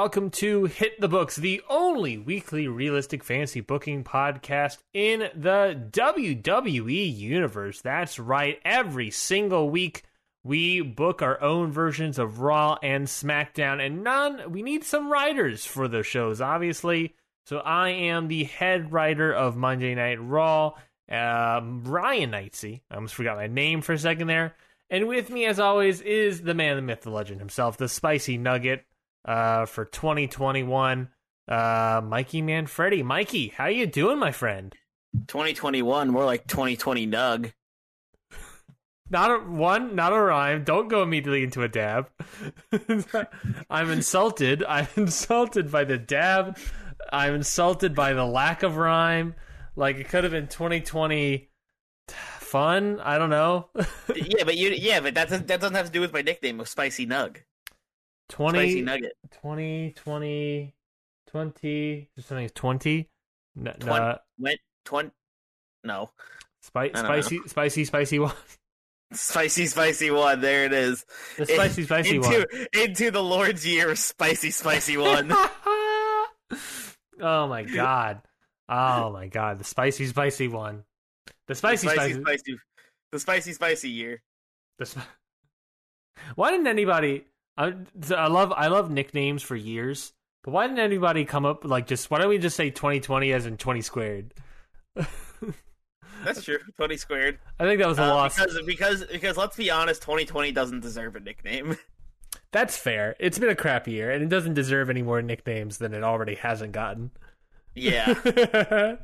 Welcome to Hit the Books, the only weekly realistic fantasy booking podcast in the WWE universe. That's right. Every single week, we book our own versions of Raw and SmackDown, and none, we need some writers for those shows, obviously. So I am the head writer of Monday Night Raw, um, Ryan Knightsey. I almost forgot my name for a second there. And with me, as always, is the man, the myth, the legend himself, the Spicy Nugget uh, for 2021. Uh, Mikey man, Manfredi. Mikey, how you doing, my friend? 2021, more like 2020 Nug. Not a one, not a rhyme. Don't go immediately into a dab. I'm insulted. I'm insulted by the dab. I'm insulted by the lack of rhyme. Like it could have been 2020 fun. I don't know. yeah, but you, yeah, but that doesn't, that doesn't have to do with my nickname of Spicy Nug. 20 Spicy Nugget. 20 20 20 something 20 no, uh, Twen- no, Went twenty. No, spi- spicy spicy spicy one spicy, spicy one. There it is. the spicy spicy into, one Into the Lord's year, spicy, spicy one. oh my god oh my god the spicy spicy one the spicy spicy, spicy, spicy, the spicy, spicy year. the sp- why didn't anybody I, I love i love nicknames for years but why didn't anybody come up like just why don't we just say 2020 as in 20 squared That's true. Twenty squared. i think that was a Uh, loss because because because let's be honest, 2020 doesn't deserve a nickname. That's fair. It's been a crap year, and it doesn't deserve any more nicknames than it already hasn't gotten. yeah.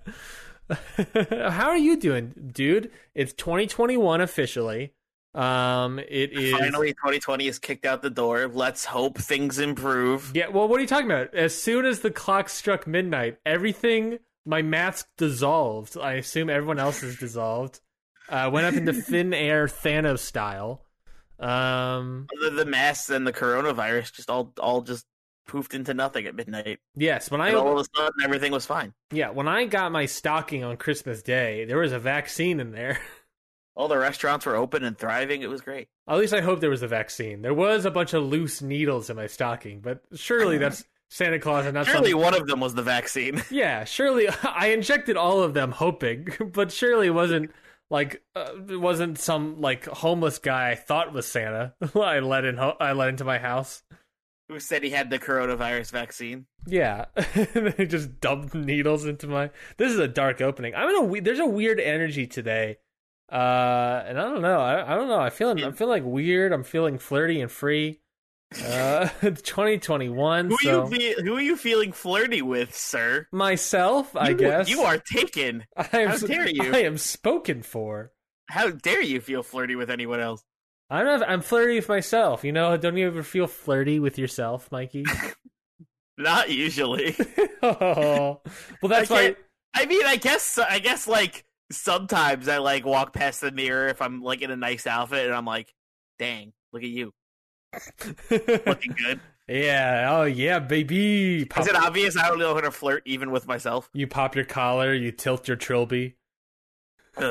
How are you doing, dude? It's 2021 officially. Um, it is Finally, 2020 is kicked out the door. Let's hope things improve. Yeah. Well, what are you talking about? As soon as the clock struck midnight, everything, my mask dissolved. I assume everyone else is dissolved. Uh, went up into thin air, Thanos style. Um, the, the masks and the coronavirus just all all just poofed into nothing at midnight. yes. When I And all of a sudden, everything was fine. yeah, when I got my stocking on Christmas Day, there was a vaccine in there. All the restaurants were open and thriving. It was great. At least I hope there was a vaccine. There was a bunch of loose needles in my stocking, but surely that's Santa Claus and not Surely some... one of them was the vaccine. Yeah, surely I injected all of them hoping, but surely it wasn't like uh, it wasn't some like homeless guy I thought was Santa. I let in ho- I let into my house. Who said he had the coronavirus vaccine? Yeah, they just dumped needles into my. This is a dark opening. I'm in a. we- There's a weird energy today, uh, and I don't know. I, I don't know. I feeling. I'm feeling like weird. I'm feeling flirty and free. Uh, 2021. Who so are you fe- who are you feeling flirty with, sir? myself, I You- guess you are taken. I am, how dare you. I am spoken for. How dare you feel flirty with anyone else? I'm not. I'm flirty with myself. You know. Don't you ever feel flirty with yourself, Mikey? Not usually. oh. Well, that's I why. I mean, I guess I guess like sometimes I like walk past the mirror if I'm like in a nice outfit and I'm like, dang, look at you, looking good. yeah. Oh yeah, baby. Pop- Is it obvious I don't know how to flirt even with myself? you pop your collar. You tilt your trilby.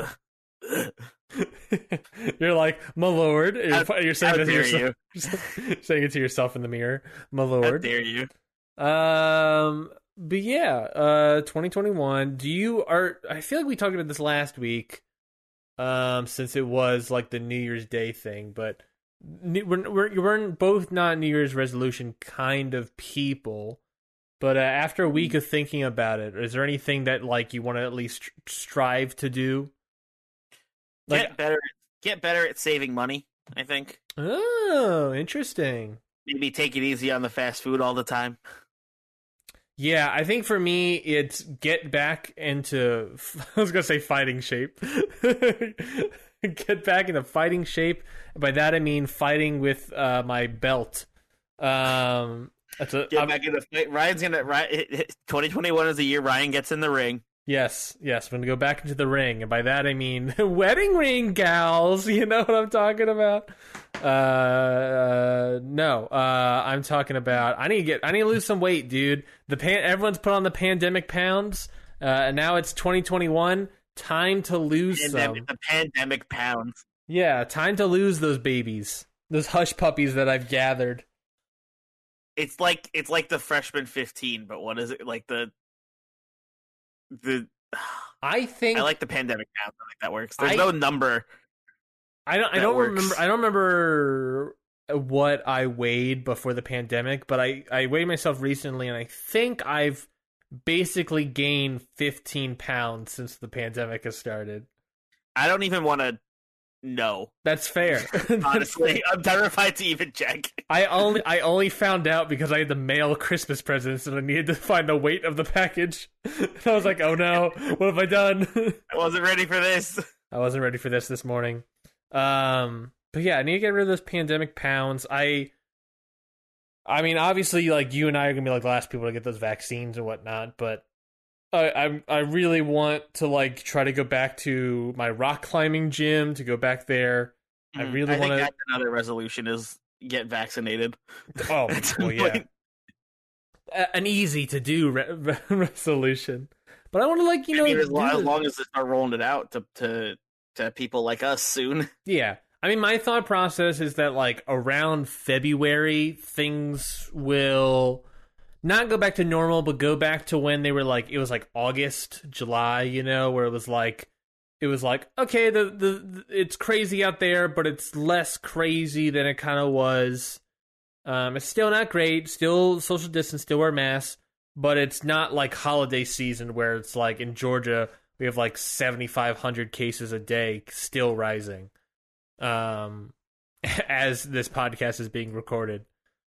You're like, my lord. You're, How- you're saying how it to yourself. saying it to yourself in the mirror, my How lord. dare you? Um, but yeah, uh, 2021. Do you are? I feel like we talked about this last week. Um, since it was like the New Year's Day thing, but we're we're, we're both not New Year's resolution kind of people. But uh, after a week of thinking about it, is there anything that like you want to at least strive to do? Like, Get better. Get better at saving money. I think oh, interesting. maybe take it easy on the fast food all the time. Yeah, I think for me, it's get back into. I was gonna say fighting shape. get back into fighting shape. By that I mean fighting with uh, my belt. Um, that's a, Get I'm- back in the fight. Ryan's gonna. Ryan, 2021 is the year Ryan gets in the ring. Yes, yes. I'm gonna go back into the ring, and by that I mean wedding ring gals. You know what I'm talking about? Uh, uh no. Uh, I'm talking about. I need to get. I need to lose some weight, dude. The pan. Everyone's put on the pandemic pounds. Uh, and now it's 2021. Time to lose some. The pandemic pounds. Yeah, time to lose those babies, those hush puppies that I've gathered. It's like it's like the freshman 15, but what is it like the the? I think I like the pandemic pounds. I think that works. There's I- no number. I don't. I don't works. remember. I don't remember uh, what I weighed before the pandemic, but I I weighed myself recently, and I think I've basically gained 15 pounds since the pandemic has started. I don't even want to know. That's fair. Honestly. I'm terrified to even check. I only I only found out because I had to mail Christmas presents and I needed to find the weight of the package. And I was like, oh no, what have I done? I wasn't ready for this. I wasn't ready for this this morning. Um, but yeah, I need to get rid of those pandemic pounds. I, I mean, obviously, like you and I are gonna be like the last people to get those vaccines and whatnot, but I, I, I really want to like try to go back to my rock climbing gym to go back there. I Mm, really I think wanna- another resolution is get vaccinated. Oh, well, yeah, an easy to do re- re- resolution. But I want to like you I know, mean, as, long, as long as they start rolling it out to to to people like us soon. Yeah. I mean, my thought process is that, like, around February, things will not go back to normal, but go back to when they were like, it was like August, July, you know, where it was like, it was like, okay, the, the, the it's crazy out there, but it's less crazy than it kind of was. Um, it's still not great, still social distance, still wear masks, but it's not like holiday season where it's like in Georgia, we have like 7,500 cases a day still rising um as this podcast is being recorded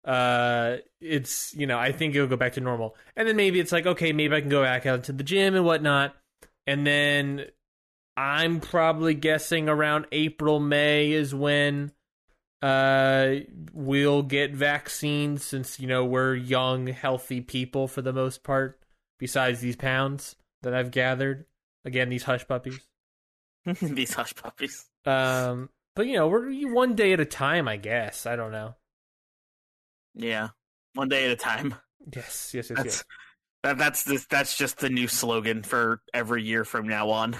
uh it's you know i think it'll go back to normal and then maybe it's like okay maybe i can go back out to the gym and whatnot and then i'm probably guessing around april may is when uh we'll get vaccines since you know we're young healthy people for the most part besides these pounds that i've gathered again these hush puppies These hush puppies. um, but you know, we're one day at a time, I guess. I don't know. Yeah, one day at a time. Yes, yes, yes, That's yes. that, that's this. That's just the new slogan for every year from now on.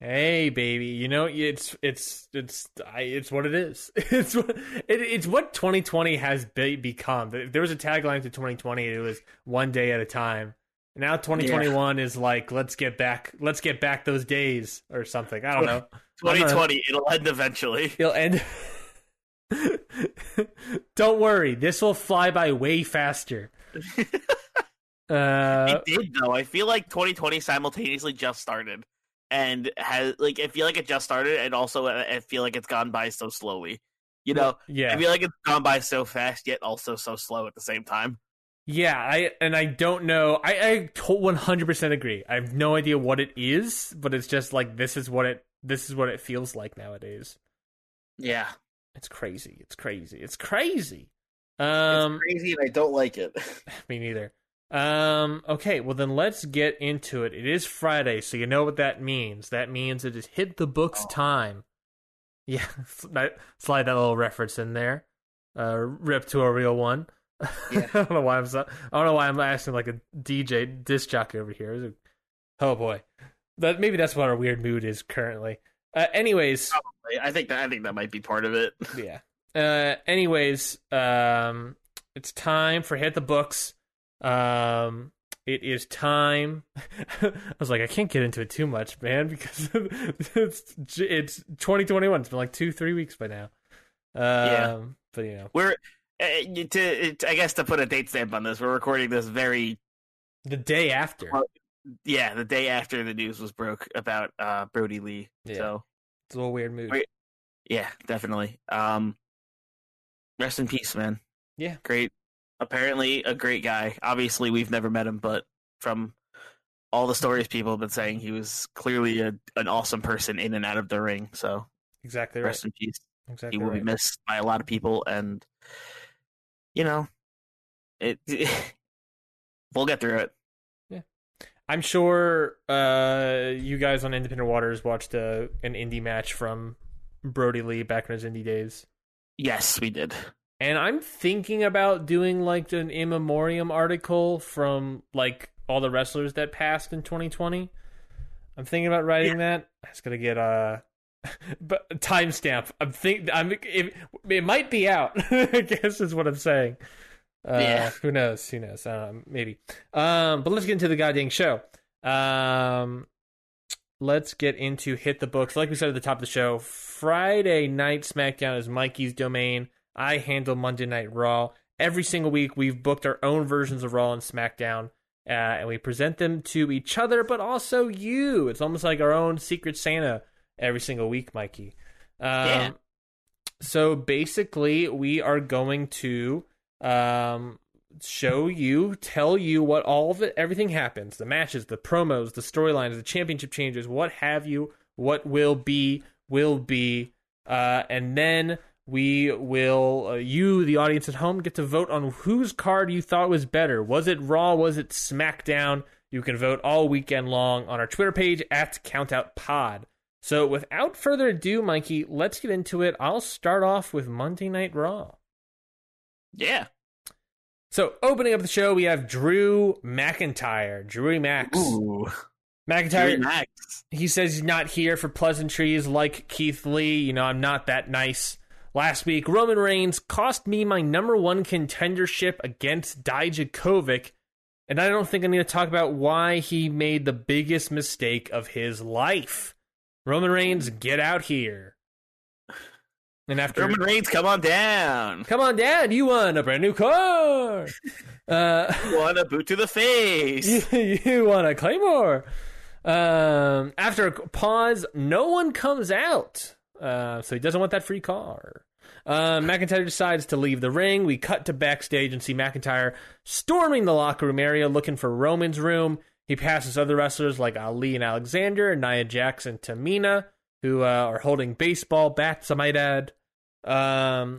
Hey, baby, you know it's it's it's I, it's what it is. It's what it, it's what 2020 has be, become. If There was a tagline to 2020. It was one day at a time. Now 2021 is like let's get back let's get back those days or something. I don't know. I'm not- 2020, it'll end eventually. It'll end. don't worry, this will fly by way faster. Uh, it did though. I feel like 2020 simultaneously just started, and has like I feel like it just started, and also uh, I feel like it's gone by so slowly. You know, yeah. I feel like it's gone by so fast, yet also so slow at the same time. Yeah, I and I don't know. I I one hundred percent agree. I have no idea what it is, but it's just like this is what it this is what it feels like nowadays. Yeah, It's crazy. It's crazy. It's crazy. Um, it's crazy, and I don't like it. me neither. Um, okay, well then let's get into it. It is Friday, so you know what that means. That means it is hit the books time. Yeah, slide slide that little reference in there. Uh, rip to a real one. Yeah. I don't know why I'm so, I don't know why I'm asking like a DJ disc jockey over here. Oh boy, that maybe that's what our weird mood is currently. Uh, anyways, I think that I think that might be part of it. yeah. Uh, anyways, um, it's time for hit the books. Um, it is time. I was like, I can't get into it too much, man, because it's it's 2021. It's been like two, three weeks by now. Um, Yeah. but you know, We're uh, to I guess to put a date stamp on this, we're recording this very the day after. Yeah the day after the news was broke about uh Brody Lee. Yeah. So It's a little weird mood. Wait. yeah, definitely. Um, rest in peace, man. Yeah. great, Apparently, a great guy. Obviously, we've never met him, but from all the stories people have been saying, he was clearly a, an awesome person in and out of the ring. So, Exactly right. rest in peace. Exactly He will be missed by a lot of people, and you know, it. we'll get through it. I'm sure uh, you guys on Independent Waters watched uh, an indie match from Brody Lee back in his indie days. Yes, we did. And I'm thinking about doing like an in memoriam article from like all the wrestlers that passed in 2020. I'm thinking about writing that. It's gonna get uh, but timestamp. I'm think I'm it, it might be out. I guess is what I'm saying. Uh, Yeah. Who knows? Who knows? Um, maybe. Um, but let's get into the goddamn show. Um, let's get into hit the books. Like we said at the top of the show, Friday night SmackDown is Mikey's domain. I handle Monday Night Raw. Every single week, we've booked our own versions of Raw and SmackDown, uh, and we present them to each other, but also you. It's almost like our own Secret Santa every single week, Mikey. Um, Yeah. So basically, we are going to um, show you, tell you what all of it, everything happens the matches, the promos, the storylines, the championship changes, what have you, what will be, will be. Uh, and then we will, uh, you, the audience at home, get to vote on whose card you thought was better. Was it Raw? Was it SmackDown? You can vote all weekend long on our Twitter page at CountOutPod. So without further ado, Mikey, let's get into it. I'll start off with Monday Night Raw. Yeah. So opening up the show, we have Drew McIntyre, Drewy Max. Ooh. McIntyre, Max. he says he's not here for pleasantries like Keith Lee. You know, I'm not that nice. Last week, Roman Reigns cost me my number one contendership against Dijakovic, and I don't think I need to talk about why he made the biggest mistake of his life. Roman Reigns, get out here. And after Roman Reigns, come on down. Come on, Dad, you won a brand new car. uh, What a boot to the face. you, you want a Claymore. Um, after a pause, no one comes out. Uh, so he doesn't want that free car. Uh, McIntyre decides to leave the ring. We cut to backstage and see McIntyre storming the locker room area looking for Roman's room. He passes other wrestlers like Ali and Alexander, Nia Jackson, Tamina, who uh, are holding baseball bats, I might add. Um,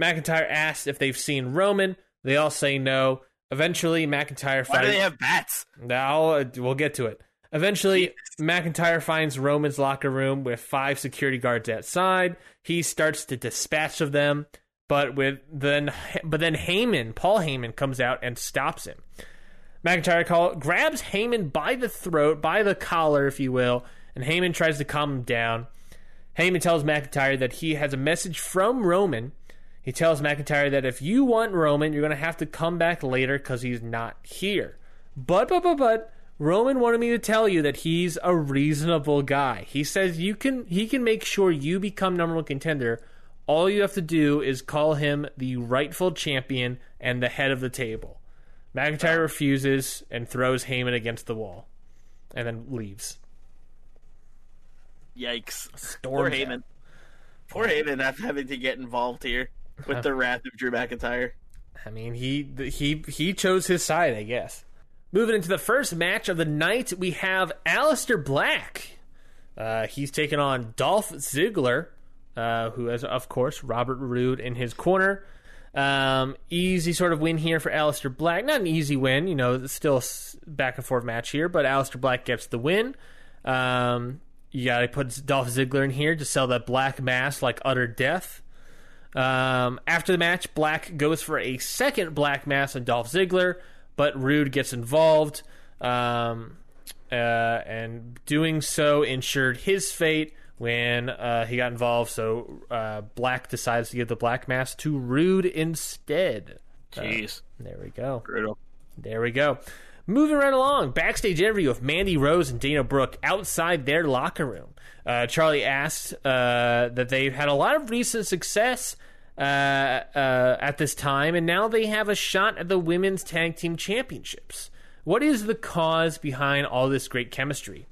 McIntyre asks if they've seen Roman. They all say no. Eventually, McIntyre Why do finds. they have bats? Now uh, we'll get to it. Eventually, McIntyre finds Roman's locker room with five security guards outside. He starts to dispatch of them, but with then but then Heyman, Paul Heyman, comes out and stops him. McIntyre call, grabs Heyman by the throat, by the collar, if you will, and Heyman tries to calm him down. Heyman tells McIntyre that he has a message from Roman. He tells McIntyre that if you want Roman, you're going to have to come back later because he's not here. But, but, but, but, Roman wanted me to tell you that he's a reasonable guy. He says you can, he can make sure you become number one contender. All you have to do is call him the rightful champion and the head of the table. McIntyre refuses and throws Heyman against the wall, and then leaves. Yikes. Poor Storms. Heyman. Poor Heyman not having to get involved here with the wrath of Drew McIntyre. I mean, he he he chose his side, I guess. Moving into the first match of the night, we have Aleister Black. Uh, he's taking on Dolph Ziggler, uh, who has, of course, Robert Roode in his corner. Um, easy sort of win here for Aleister Black. Not an easy win, you know, still back and forth match here, but Aleister Black gets the win. Um, you got to put Dolph Ziggler in here to sell that Black Mass like utter death. Um, after the match, Black goes for a second Black Mass on Dolph Ziggler, but Roode gets involved, um, uh, and doing so ensured his fate when uh, he got involved. So uh, Black decides to give the Black Mass to Roode instead. Jeez. There we go. Brutal. There we go. Moving right along, backstage interview with Mandy Rose and Dana Brooke outside their locker room. Uh, Charly asked uh, that they've had a lot of recent success uh, uh, at this time, and now they have a shot at the women's tag team championships. What is the cause behind all this great chemistry?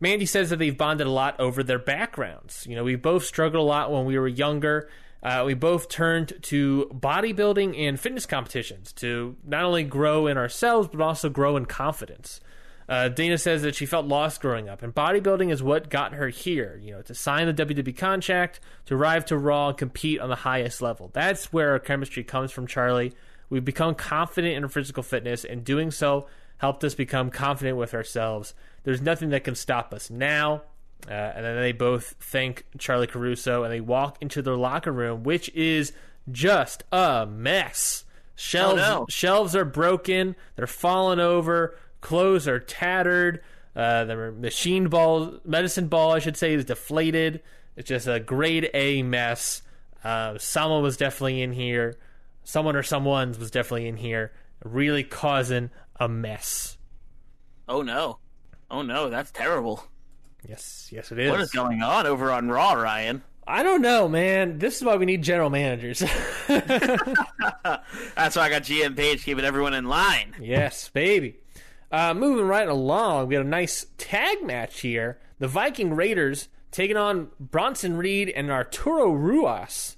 Mandy says that they've bonded a lot over their backgrounds. You know, we both struggled a lot when we were younger, uh, we both turned to bodybuilding and fitness competitions to not only grow in ourselves, but also grow in confidence. Uh, Dana says that she felt lost growing up, and bodybuilding is what got her here. You know, to sign the WWE contract, to arrive to Raw and compete on the highest level. That's where our chemistry comes from, Charly. We've become confident in our physical fitness, and doing so helped us become confident with ourselves. There's nothing that can stop us now. Uh, and then they both thank Charly Caruso, and they walk into their locker room, which is just a mess. Shelves Oh, no. shelves are broken. They're falling over. Clothes are tattered. Uh, the machine ball, medicine ball, I should say, is deflated. It's just a grade A mess. Uh, someone was definitely in here. Someone or someone's was definitely in here, really causing a mess. Oh no. Oh no, that's terrible. Yes, yes, it is. What is going on over on Raw, Ryan? I don't know, man. This is why we need general managers. That's why I got GM Page keeping everyone in line. yes, baby. Uh, moving right along, we got a nice tag match here. The Viking Raiders taking on Bronson Reed and Arturo Ruas.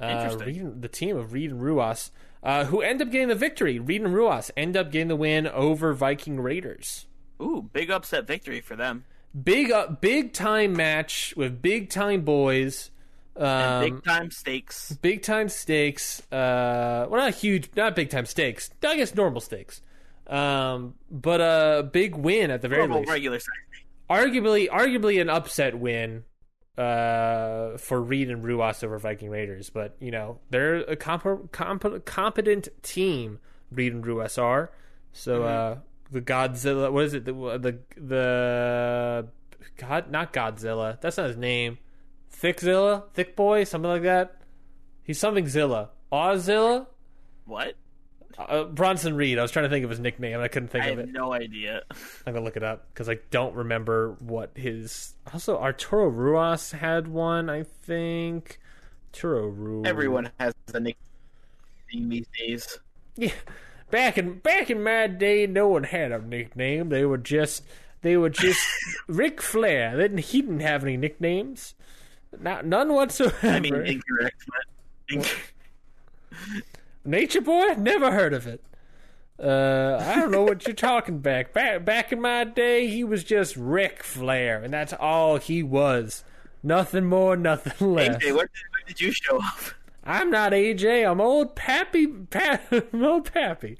Uh, Interesting. Reed, the team of Reed and Ruas, uh, who end up getting the victory. Reed and Ruas end up getting the win over Viking Raiders. Ooh, big upset victory for them. Big up, big time match with big time boys. Um, And big time stakes. big time stakes. Uh, well, not huge, not big time stakes. I guess normal stakes. Um, but a big win at the very Normal least. regular size. Arguably, arguably an upset win. Uh, for Reed and Ruas over Viking Raiders, but you know they're a comp- comp- competent team. Reed and Ruas are. So uh, the Godzilla, what is it? The the the God, not Godzilla. That's not his name. Thickzilla, Thick Boy, something like that. He's something Zilla. Ozilla? What? Uh, Bronson Reed. I was trying to think of his nickname. and I couldn't think I of have it. no idea. I'm gonna look it up because I don't remember what his. Also, Arturo Ruas had one. I think. Arturo Ruas. Everyone has a nickname these days. Yeah, back in back in my day, no one had a nickname. They were just they were just Ric Flair. They didn't, he didn't have any nicknames. Not none whatsoever. I mean, incorrect, but Nature Boy? Never heard of it. Uh, I don't know what you're talking back. Back back in my day, he was just Ric Flair, and that's all he was. Nothing more, nothing less. AJ, where did, where did you show up? I'm not AJ. I'm old Pappy. Pa- I'm old Pappy.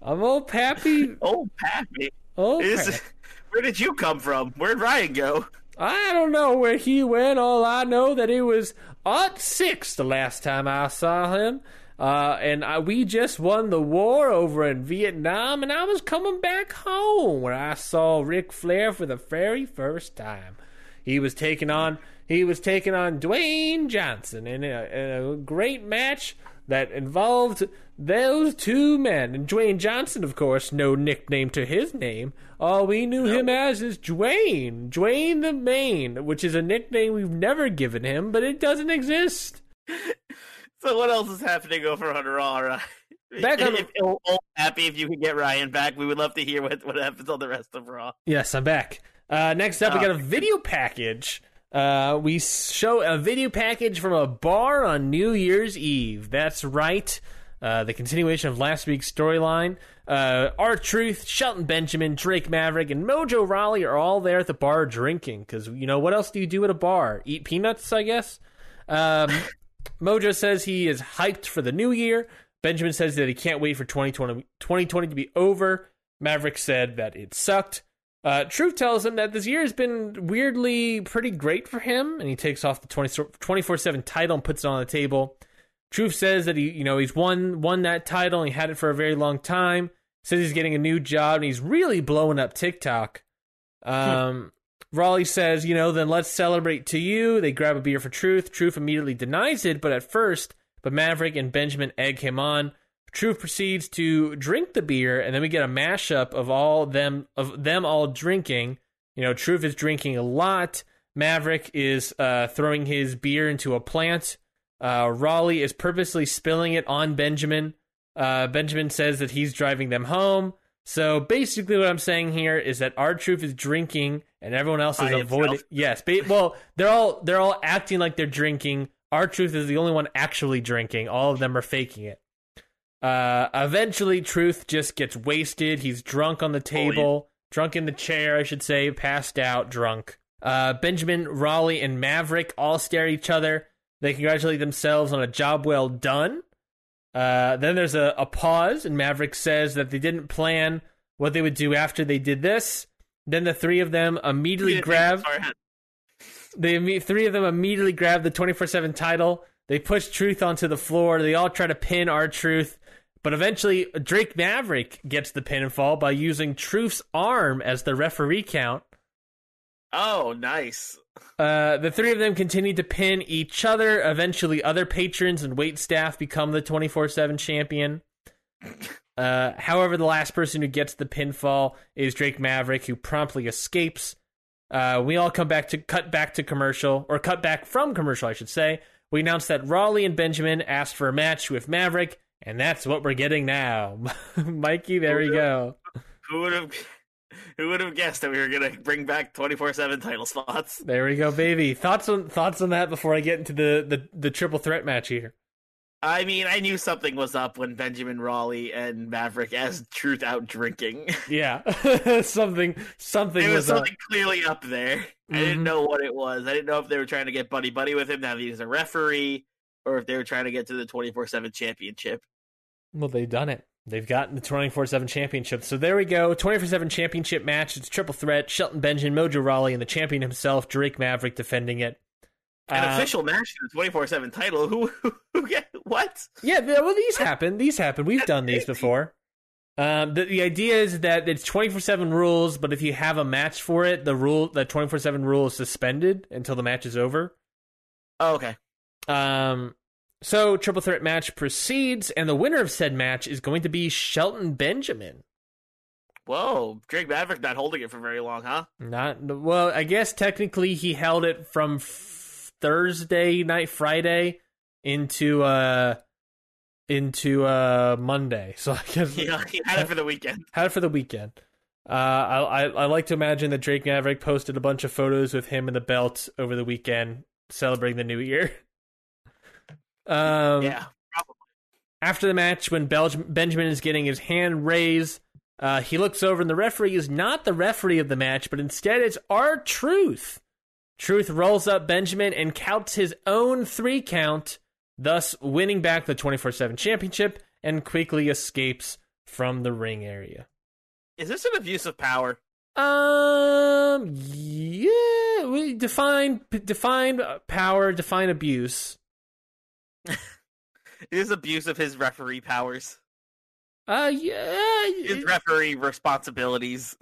I'm old Pappy. Oh, Pappy. Old Is, Pappy. where did you come from? Where'd Ryan go? I don't know where he went. All I know that it was at six the last time I saw him. Uh, and I, we just won the war over in Vietnam, and I was coming back home when I saw Ric Flair for the very first time. He was taking on he was taking on Dwayne Johnson in a, in a great match that involved those two men. And Dwayne Johnson, of course, no nickname to his name. All we knew him as is Dwayne, Dwayne the Main, which is a nickname we've never given him, but it doesn't exist. So what else is happening over on Raw? Back on- if, old Happy, if you could get Ryan back, we would love to hear what, what happens on the rest of Raw. Yes, I'm back. Uh, next up, we got a video package. Uh, we show a video package from a bar on New Year's Eve. That's right. Uh, the continuation of last week's storyline. Uh, Truth, Shelton Benjamin, Drake Maverick, and Mojo Rawley are all there at the bar drinking. Because, you know, what else do you do at a bar? Eat peanuts, I guess? Um, Mojo says he is hyped for the new year. Benjamin says that he can't wait for 2020, 2020 to be over. Maverick said that it sucked. Uh, Truth tells him that this year has been weirdly pretty great for him, and he takes off the 24 7 title and puts it on the table. Truth says that he, you know, he's won won that title and he had it for a very long time. Says he's getting a new job and he's really blowing up TikTok. Um, Rawley says, you know, then let's celebrate to you. They grab a beer for Truth. Truth immediately denies it, but at first, but Maverick and Benjamin egg him on. Truth proceeds to drink the beer, and then we get a mashup of all them of them all drinking. You know, Truth is drinking a lot. Maverick is uh, throwing his beer into a plant. Uh, Rawley is purposely spilling it on Benjamin. Uh, Benjamin says that he's driving them home. So basically, what I'm saying here is that our truth is drinking, and everyone else is avoiding. Yes, ba- well, they're all they're all acting like they're drinking, our truth is the only one actually drinking. All of them are faking it. Uh, eventually, Truth just gets wasted. He's drunk on the table, drunk in the chair, I should say, passed out, drunk. Uh, Benjamin, Rawley, and Maverick all stare at each other. They congratulate themselves on a job well done. Uh, then there's a, a pause, and Maverick says that they didn't plan what they would do after they did this. Then the three of them immediately grab. They three of them immediately grab the 24/7 title. They push Truth onto the floor. They all try to pin our Truth, but eventually Drake Maverick gets the pinfall by using Truth's arm as the referee count. Oh, nice. Uh, the three of them continue to pin each other. Eventually, other patrons and wait staff become the 24 7 champion. Uh, however, the last person who gets the pinfall is Drake Maverick, who promptly escapes. Uh, we all come back to cut back to commercial, or cut back from commercial, I should say. We announce that Rawley and Benjamin asked for a match with Maverick, and that's what we're getting now. Mikey, there we go. Who would have who would have guessed that we were gonna bring back twenty four seven title spots? There we go, baby. Thoughts on thoughts on that before I get into the the, the triple threat match here. I mean, I knew something was up when Benjamin Rawley and Maverick as Truth out drinking. Yeah, something something There was was up. something clearly up there. I Mhm. didn't know what it was. I didn't know if they were trying to get buddy buddy with him now that he's a referee, or if they were trying to get to the twenty four seven championship. Well, they've done it. They've gotten the 24 7 championship. So there we go. 24 7 championship match. It's triple threat. Shelton Benjamin, Mojo Rawley, and the champion himself, Drake Maverick, defending it. An Uh, official match for the twenty four seven title. Who who, who get what? Yeah, well, these happen. These happen. We've done these before. Um, the, the idea is that it's 24 7 rules, but if you have a match for it, the rule, the 24 7 rule is suspended until the match is over. Oh, okay. Um, so triple threat match proceeds, and the winner of said match is going to be Shelton Benjamin. Whoa, Drake Maverick not holding it for very long, huh? Not well. I guess technically he held it from f- Thursday night, Friday into uh into uh Monday. So I guess He, he had it for the weekend. had it for the weekend. Uh, I, I I like to imagine that Drake Maverick posted a bunch of photos with him and the belt over the weekend, celebrating the new year. Um, yeah, probably. after the match, when Belg- Benjamin is getting his hand raised, uh, he looks over, and the referee is not the referee of the match, but instead it's our Truth. Truth rolls up Benjamin and counts his own three count, thus winning back the 24 7 championship and quickly escapes from the ring area. Is this an abuse of power? Um, yeah, we define define power, define abuse. Is this abuse of his referee powers? Uh, yeah, His referee responsibilities.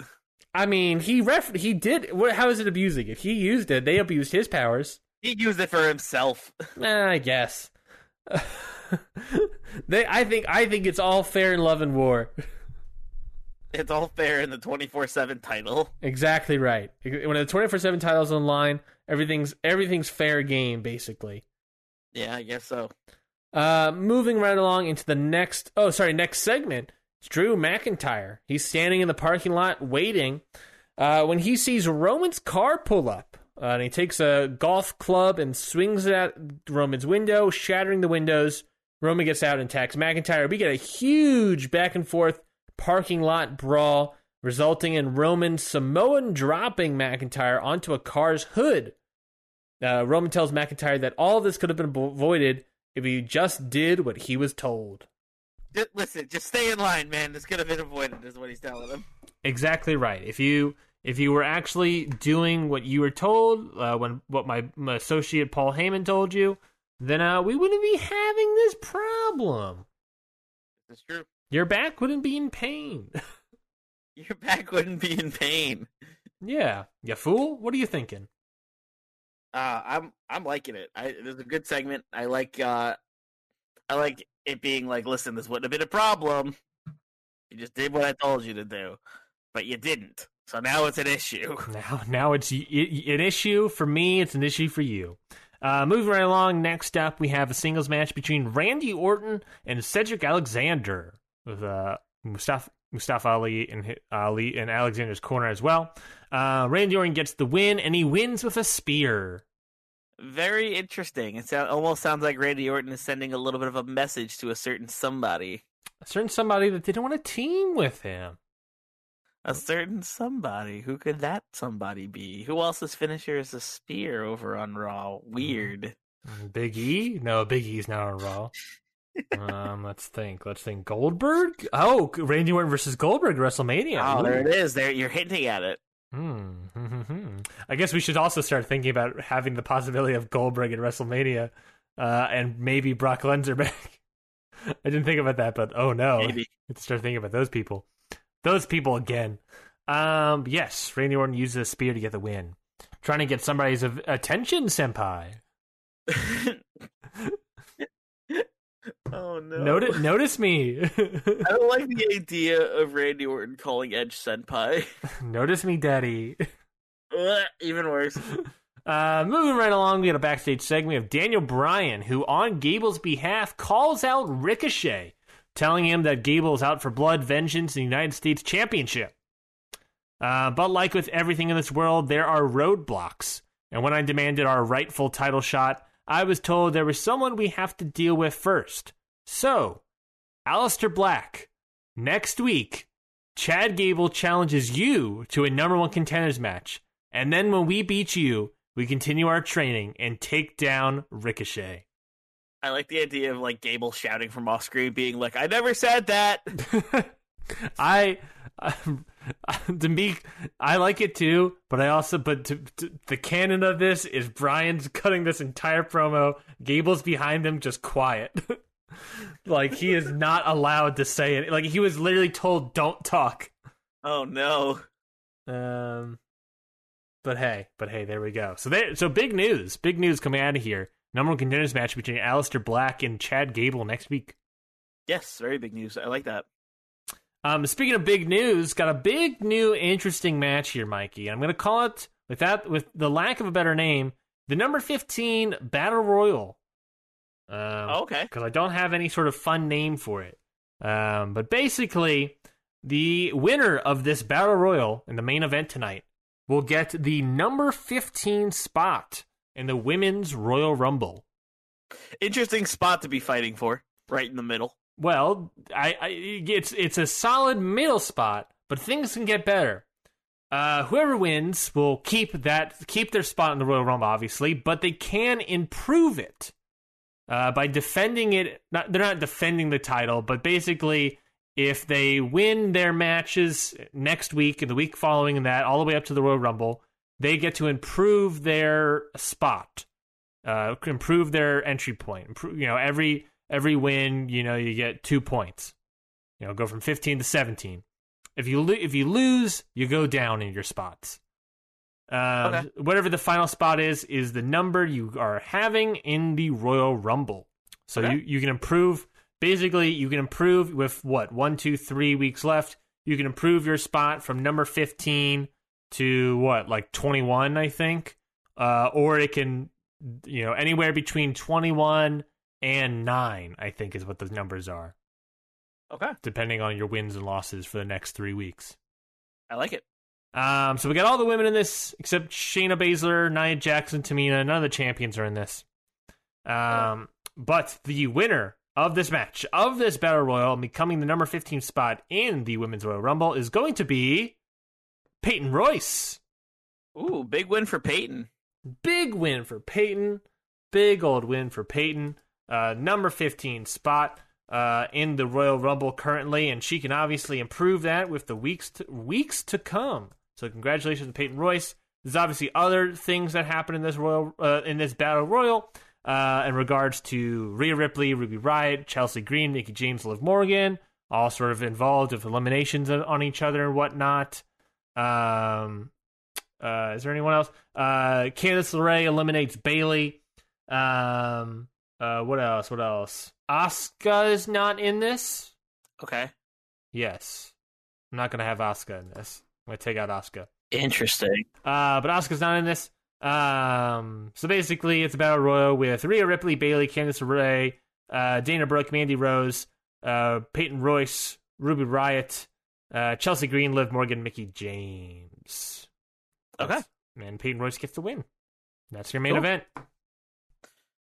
I mean, he ref he did. What? How is it abusing it? He used it. They abused his powers. He used it for himself. Eh, I guess. they. I think. I think it's all fair in love and war. It's all fair in the 24 7 title. exactly right. When the twenty four seven titles online, everything's everything's fair game basically. Yeah, I guess so. Uh, moving right along into the next. Oh, sorry, next segment. It's Drew McIntyre. He's standing in the parking lot waiting. Uh, when he sees Roman's car pull up, uh, and he takes a golf club and swings it at Roman's window, shattering the windows. Roman gets out and attacks McIntyre. We get a huge back and forth parking lot brawl, resulting in Roman Samoan dropping McIntyre onto a car's hood. Uh, Roman tells McIntyre that all of this could have been avoided if he just did what he was told. Just, listen, just stay in line, man. This could have been avoided, is what he's telling him. Exactly right. If you if you were actually doing what you were told, uh, when what my, my associate Paul Heyman told you, then uh, we wouldn't be having this problem. It's true. Your back wouldn't be in pain. Your back wouldn't be in pain. yeah, you fool. What are you thinking? Uh, I'm I'm liking it. I, there's a good segment. I like uh, I like it being like, listen, this wouldn't have been a problem. You just did what I told you to do, but you didn't. So now it's an issue. Now, now it's an issue for me. It's an issue for you. Uh, moving right along. Next up, we have a singles match between Randy Orton and Cedric Alexander with uh, Mustafa, Mustafa Ali and Ali in Alexander's corner as well. Uh, Randy Orton gets the win, and he wins with a spear. Very interesting. It sound, almost sounds like Randy Orton is sending a little bit of a message to a certain somebody. A certain somebody that didn't want to team with him. A certain somebody. Who could that somebody be? Who else's finisher is a spear over on Raw? Weird. Big E? No, Big E's not on Raw. um, let's think. Let's think. Goldberg? Oh, Randy Orton versus Goldberg WrestleMania. Oh, there it is. There, you're hinting at it. Hmm. I guess we should also start thinking about having the possibility of Goldberg at WrestleMania, uh, and maybe Brock Lesnar back. I didn't think about that, but oh no, Maybe. Let's start thinking about those people. Those people again. Um, yes, Randy Orton uses a spear to get the win. Trying to get somebody's attention, senpai. oh no. Notice, notice me. I don't like the idea of Randy Orton calling Edge Senpai. notice me, daddy. Ugh, Even worse. Uh, moving right along, we got a backstage segment of Daniel Bryan, who, on Gable's behalf, calls out Ricochet, telling him that Gable is out for blood vengeance in the United States Championship. Uh, but like with everything in this world, there are roadblocks. And when I demanded our rightful title shot, I was told there was someone we have to deal with first. So, Aleister Black, next week, Chad Gable challenges you to a number one contenders match. And then when we beat you, we continue our training and take down Ricochet. I like the idea of like Gable shouting from off screen, being like, "I never said that." I, uh, to me, I like it too, but I also, but to, to, the canon of this is Bryan's cutting this entire promo. Gable's behind him, just quiet. like he is not allowed to say it. Like he was literally told, "Don't talk." Oh no. Um, but hey, but hey, there we go. So there, so big news, big news coming out of here. Number one contenders match between Aleister Black and Chad Gable next week. Yes, very big news. I like that. Um, speaking of big news, got a big new interesting match here, Mikey. I'm going to call it with that with the lack of a better name, the number 15 Battle Royal. Um, Oh, okay. because I don't have any sort of fun name for it. Um, but basically, the winner of this battle royal in the main event tonight will get the number 15 spot in the women's Royal Rumble. Interesting spot to be fighting for, right in the middle. Well, I, I it's it's a solid middle spot, but things can get better. Uh, whoever wins will keep that keep their spot in the Royal Rumble, obviously, but they can improve it uh, by defending it. Not they're not defending the title, but basically, if they win their matches next week and the week following that, all the way up to the Royal Rumble, they get to improve their spot, uh, improve their entry point. Improve, you know, every every win, you know, you get two points. You know, go from fifteen to seventeen. If you lo- if you lose, you go down in your spots. Um, Okay. Whatever the final spot is, is the number you are having in the Royal Rumble. So Okay. you, you can improve. Basically, you can improve with what one, two, three weeks left. You can improve your spot from number fifteen to what, like twenty one, I think. Uh, or it can, you know, anywhere between twenty one and nine. I think is what the numbers are Okay. depending on your wins and losses for the next three weeks. I like it. Um, so we got all the women in this except Shayna Baszler, Nia Jackson, Tamina. None of the champions are in this. Um, but the winner of this match, of this battle royal, becoming the number 15 spot in the women's Royal Rumble is going to be Peyton Royce. Ooh, big win for Peyton. Big win for Peyton. Big old win for Peyton. Uh, number 15 spot uh, in the Royal Rumble currently, and she can obviously improve that with the weeks to, weeks to come. So congratulations to Peyton Royce. There's obviously other things that happen in this Royal uh, in this Battle Royal uh, in regards to Rhea Ripley, Ruby Riott, Chelsea Green, Mickie James, Liv Morgan, all sort of involved with eliminations on- on each other and whatnot. Um, uh, is there anyone else? Uh, Candice LeRae eliminates Bayley. Um, uh, what else? What else? Asuka is not in this. Okay. Yes, I'm not gonna have Asuka in this. I'm gonna take out Asuka. Interesting. Uh, but Asuka's not in this. Um, so basically, it's a battle royal with Rhea Ripley, Bayley, Candice LeRae, uh, Dana Brooke, Mandy Rose, uh, Peyton Royce, Ruby Riott, uh, Chelsea Green, Liv Morgan, Mickie James. Okay. And Peyton Royce gets the win. That's your main Cool. event.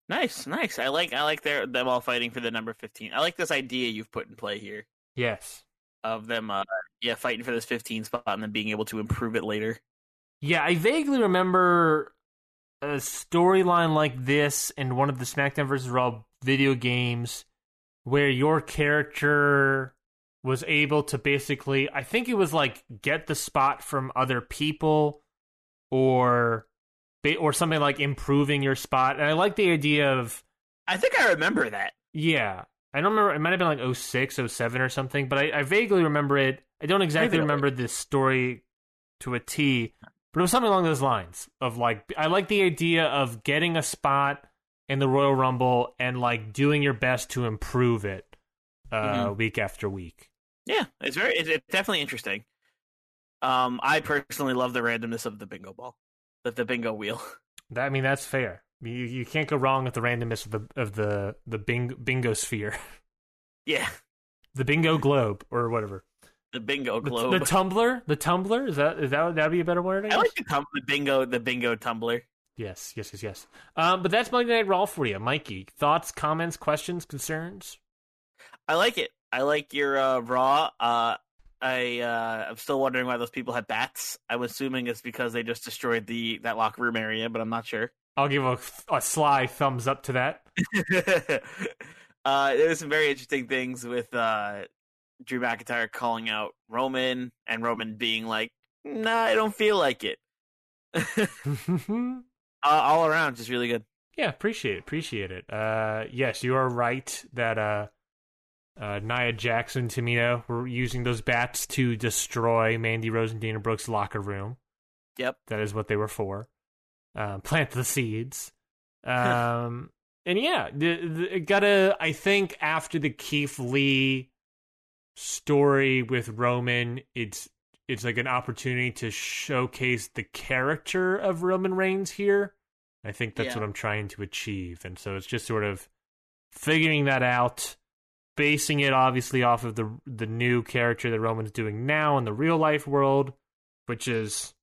Nice, nice. I like I like their them all fighting for the number fifteen. I like this idea you've put in play here Yes. of them, uh, yeah, fighting for this fifteen spot and then being able to improve it later. Yeah, I vaguely remember a storyline like this in one of the SmackDown vs. Raw video games where your character was able to basically, I think it was like get the spot from other people or or something like improving your spot. And I like the idea of I think I remember that. yeah. I don't remember. It might have been like 06, 07 or something, but I, I vaguely remember it. I don't exactly remember this story to a T, but it was something along those lines of like, I like the idea of getting a spot in the Royal Rumble and like doing your best to improve it uh, Mhm. week after week. Yeah, it's very it's, it's definitely interesting. Um, I personally love the randomness of the bingo ball, the, the bingo wheel. That, I mean, that's fair. You, you can't go wrong with the randomness of the of the the bing, bingo sphere, yeah, the bingo globe or whatever. the bingo globe. the tumbler, the tumbler is that is that that'd be a better word? I I like the, tum- the bingo the bingo tumbler. Yes, yes, yes, yes. Um, but that's Monday Night Raw for you, Mikey. Thoughts, comments, questions, concerns? I like it. I like your uh, raw. Uh, I uh, I'm still wondering why those people had bats. I'm assuming it's because they just destroyed the that locker room area, but I'm not sure. I'll give a, a sly thumbs up to that. uh, there was some very interesting things with uh, Drew McIntyre calling out Roman and Roman being like, "Nah, I don't feel like it." uh, all around, just really good. yeah, appreciate it, appreciate it. Uh, yes, you are right that uh, uh, Nia Jackson, Tamina were using those bats to destroy Mandy Rose and Dana Brooks' locker room. Yep. That is what they were for. Um, plant the seeds. Um, and yeah, the, the, it gotta. I think after the Keith Lee story with Roman, it's it's like an opportunity to showcase the character of Roman Reigns here. I think that's Yeah. what I'm trying to achieve, and so it's just sort of figuring that out, basing it obviously off of the the new character that Roman's doing now in the real life world, which is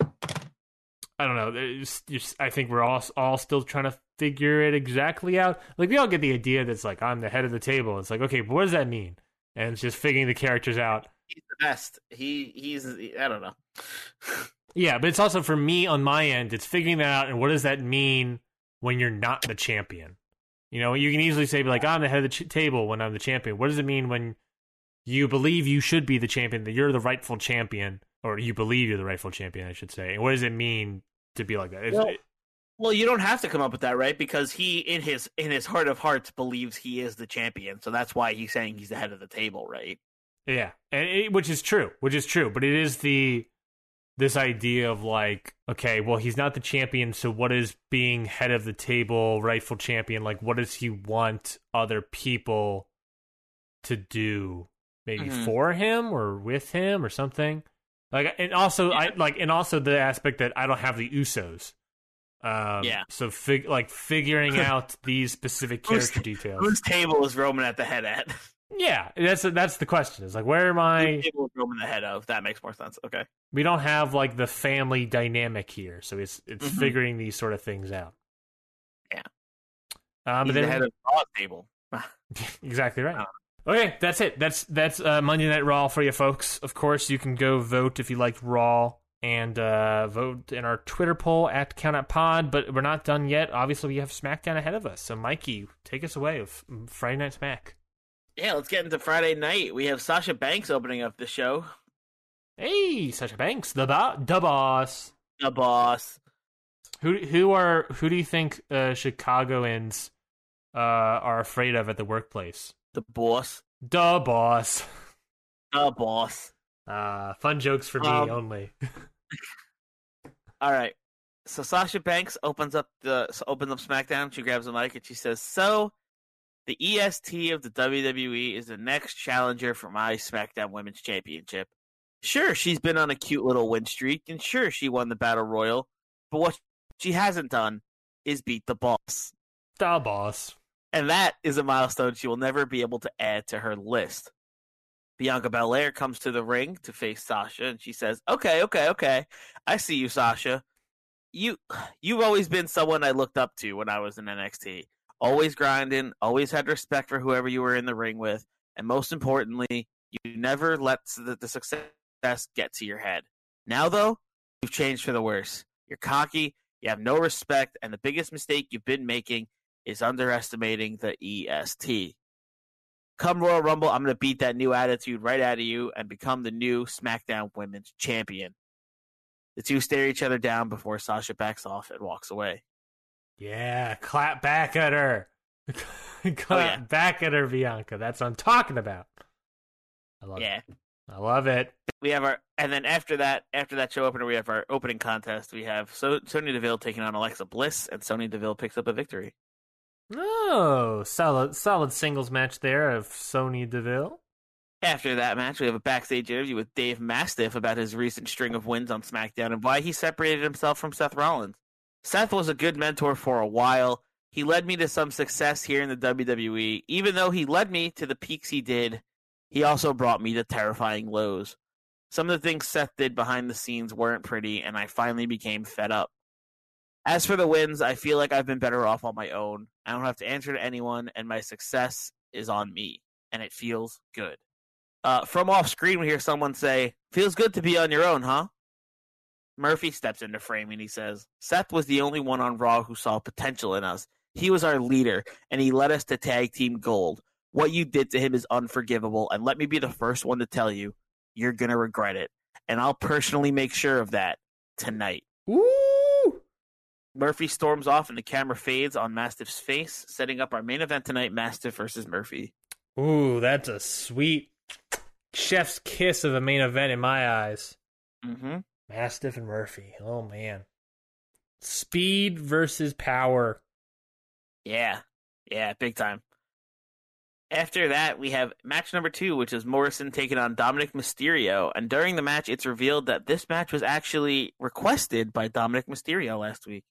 I don't know. Just, I think we're all all still trying to figure it exactly out. Like we all get the idea that's like I'm the head of the table. It's like okay, but what does that mean? And it's just figuring the characters out. He's the best. He he's I don't know. Yeah, but it's also for me on my end. It's figuring that out and what does that mean when you're not the champion. You know, you can easily say like I'm the head of the ch- table when I'm the champion. What does it mean when you believe you should be the champion, that you're the rightful champion, or you believe you're the rightful champion, I should say. And what does it mean to be like that? Well- Well, you don't have to come up with that, right? Because he, in his in his heart of hearts, believes he is the champion. So that's why he's saying he's the head of the table, right? Yeah, and it, which is true, which is true, but it is the this idea of like, okay, well, he's not the champion, so what is being head of the table, rightful champion? Like, what does he want other people to do? Maybe Mhm. for him or with him or something. Like, and also, I like, and also the aspect that I don't have the Usos. Um, Yeah. So, fig- like figuring out these specific Who's- character details. Whose table is Roman at the head at? Yeah, that's that's the question. Is like, where am I? Table is the head of? That makes more sense. Okay. we don't have like the family dynamic here, so it's it's Mhm. figuring these sort of things out. Yeah. Um, but then the head of Raw's table. exactly right. Oh. Okay, that's it. That's that's uh, Monday Night Raw for you folks. Of course, you can go vote if you liked Raw and uh, vote in our Twitter poll at Count Out Pod. But we're not done yet. Obviously, we have SmackDown ahead of us. So, Mikey, take us away with Friday Night Smack. Yeah, let's get into Friday night. We have Sasha Banks opening up the show. Hey, Sasha Banks, the bo- the boss. The boss. Who who are who do you think uh, Chicagoans uh, are afraid of at the workplace? The boss. The boss. The boss. Uh, fun jokes for me Um, only. All right. So Sasha Banks opens up the opens up SmackDown. She grabs the mic and she says, "So, the EST of the WWE is the next challenger for my SmackDown Women's Championship. Sure, she's been on a cute little win streak, and sure, she won the Battle Royal. But what she hasn't done is beat the boss, the boss. and that is a milestone she will never be able to add to her list." Bianca Belair comes to the ring to face Sasha, and she says, "Okay, okay, okay, I see you, Sasha." you you've always been someone I looked up to when I was in NXT. Always grinding, always had respect for whoever you were in the ring with, and most importantly, you never let the, the success get to your head. Now though, you've changed for the worse. You're cocky, you have no respect, and the biggest mistake you've been making is underestimating the EST. Come Royal Rumble, I'm going to beat that new attitude right out of you and become the new SmackDown Women's Champion. The two stare each other down before Sasha backs off and walks away. Yeah, clap back at her. clap Oh, yeah. back at her, Bianca. That's what I'm talking about. I love Yeah. it. I love it. We have our, and then after that, after that show opener, we have our opening contest. We have so- Sonya Deville taking on Alexa Bliss, and Sonya Deville picks up a victory. Oh, solid, solid singles match there of Sonya Deville. After that match, we have a backstage interview with Dave Mastiff about his recent string of wins on SmackDown and why he separated himself from Seth Rollins. Seth was a good mentor for a while. He led me to some success here in the WWE. Even though he led me to the peaks he did, he also brought me to terrifying lows. Some of the things Seth did behind the scenes weren't pretty, and I finally became fed up. As for the wins, I feel like I've been better off on my own. I don't have to answer to anyone, and my success is on me, and it feels good. Uh, from off screen, we hear someone say, Feels good to be on your own, huh? Murphy steps into frame and he says, Seth was the only one on Raw who saw potential in us. He was our leader, and he led us to tag team gold. What you did to him is unforgivable, and let me be the first one to tell you, you're going to regret it. And I'll personally make sure of that tonight. Woo! Murphy storms off, and the camera fades on Mastiff's face, setting up our main event tonight Mastiff versus Murphy. Ooh, that's a sweet chef's kiss of a main event in my eyes. Mm-hmm. Mastiff and Murphy. Oh man. Speed versus power. Yeah, yeah, big time. After that, we have match number two, which is Morrison taking on Dominic Mysterio. And during the match, it's revealed that this match was actually requested by Dominic Mysterio last week.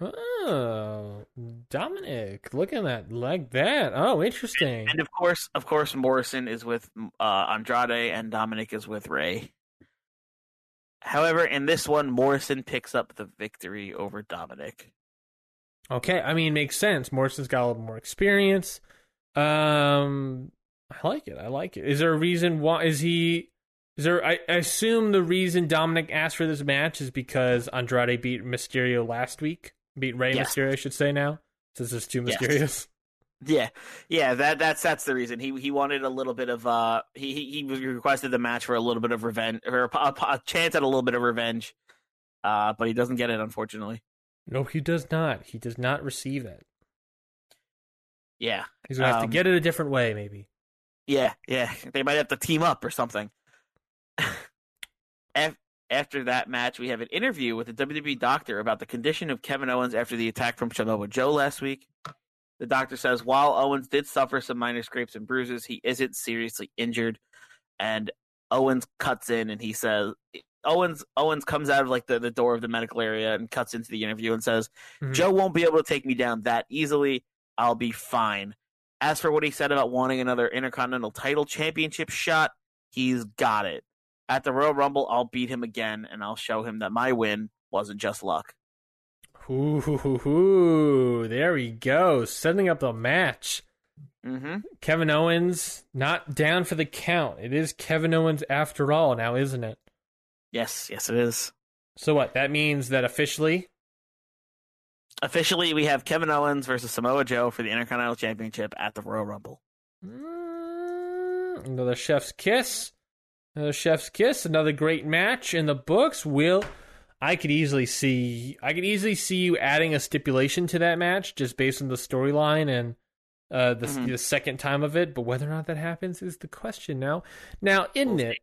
Oh, Dominic, looking at that like that. Oh, interesting. And of course, of course, Morrison is with uh, Andrade, and Dominic is with Rey. However, in this one, Morrison picks up the victory over Dominic. Okay, I mean, makes sense. Morrison's got a little more experience. Um, I like it. I like it. Is there a reason why? Is he? Is there? I, I assume the reason Dominic asked for this match is because Andrade beat Mysterio last week. Beat Rey Yes. Mysterio, I should say now, since there's two Yes. Yeah, yeah, that that's that's the reason. He he wanted a little bit of uh he he, he requested the match for a little bit of revenge or a, a, a chance at a little bit of revenge. Uh, but he doesn't get it unfortunately. No, he does not. He does not receive it. Yeah, He's gonna have Um, to get it a different way, maybe. yeah, yeah. They might have to team up or something. Af- After that match, we have an interview with the WWE doctor about the condition of Kevin Owens after the attack from Samoa Joe last week. The doctor says while Owens did suffer some minor scrapes and bruises, he isn't seriously injured. And Owens cuts in and he says, Owens Owens comes out of like the, the door of the medical area and cuts into the interview and says, Mhm. Joe won't be able to take me down that easily. I'll be fine. As for what he said about wanting another Intercontinental title championship shot, he's got it. At the Royal Rumble, I'll beat him again, and I'll show him that my win wasn't just luck. Ooh, hoo, hoo, hoo. there we go. Setting up the match. Mm-hmm. Kevin Owens not down for the count. It is Kevin Owens after all, now isn't it? Yes, yes, it is. So what? That means that officially, Officially, we have Kevin Owens versus Samoa Joe for the Intercontinental Championship at the Royal Rumble. mm, another chef's kiss, another chef's kiss, another great match in the books. Will I could easily see I could easily see you adding a stipulation to that match just based on the storyline and uh, the, Mhm. the second time of it. But whether or not that happens is the question now. Now, isn't We'll it?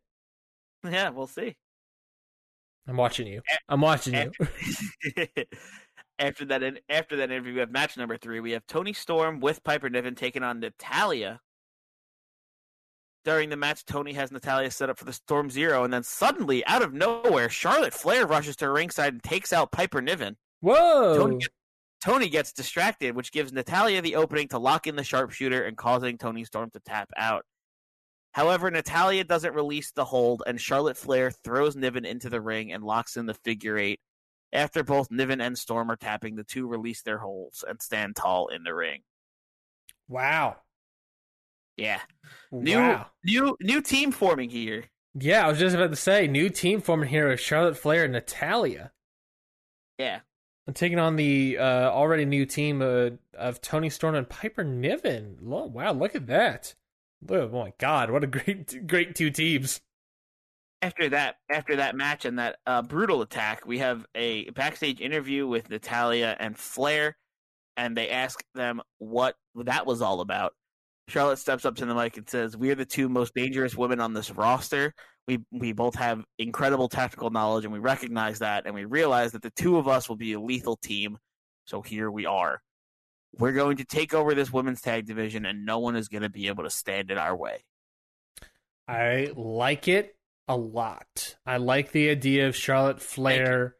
Yeah, we'll see. I'm watching you. I'm watching you. after that, after that interview, we have match number three. We have Toni Storm with Piper Niven taking on Natalya. During the match, Toni has Natalya set up for the Storm Zero, and then suddenly, out of nowhere, Charlotte Flair rushes to her ringside and takes out Piper Niven. Whoa! Toni, gets- Toni gets distracted, which gives Natalya the opening to lock in the sharpshooter and causing Toni Storm to tap out. However, Natalya doesn't release the hold, and Charlotte Flair throws Niven into the ring and locks in the figure eight. After both Niven and Storm are tapping, the two release their holds and stand tall in the ring. Wow. Yeah. New wow. new new team forming here. Yeah, I was just about to say, new team forming here with Charlotte Flair and Natalya. Yeah. And taking on the uh, already new team uh, of Toni Storm and Piper Niven. Wow, look at that. Oh my god, what a great great two teams. After that after that match and that uh, brutal attack, we have a backstage interview with Natalya and Flair, and they ask them what that was all about. Charlotte steps up to the mic and says, "We are the two most dangerous women on this roster. We we both have incredible tactical knowledge, and we recognize that, and we realize that the two of us will be a lethal team. So here we are. We're going to take over this women's tag division, and no one is going to be able to stand in our way." I like it a lot. I like the idea of Charlotte Flair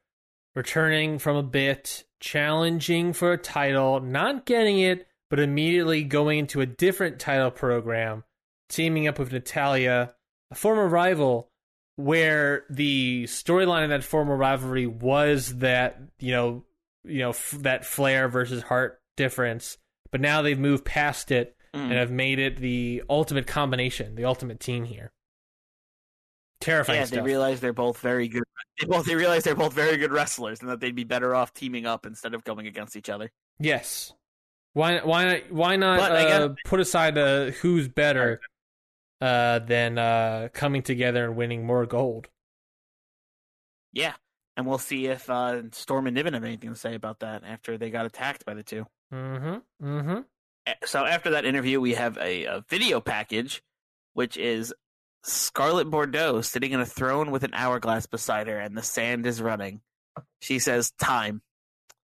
returning from a bit, challenging for a title, not getting it, but immediately going into a different title program, teaming up with Natalya, a former rival, where the storyline of that former rivalry was that you know, you know f- that Flair versus Hart difference, but now they've moved past it Mm. and have made it the ultimate combination, the ultimate team here. Terrifying Yeah, stuff. they realize they're both very good. They both they realize they're both very good wrestlers, and that they'd be better off teaming up instead of going against each other. Yes. Why? Why not? Why not uh, guess- put aside uh, who's better uh, than uh, coming together and winning more gold? Yeah, and we'll see if uh, Storm and Niven have anything to say about that after they got attacked by the two. Mm-hmm. Mm-hmm. So after that interview, we have a, a video package, which is Scarlett Bordeaux sitting in a throne with an hourglass beside her, and the sand is running. She says, "Time,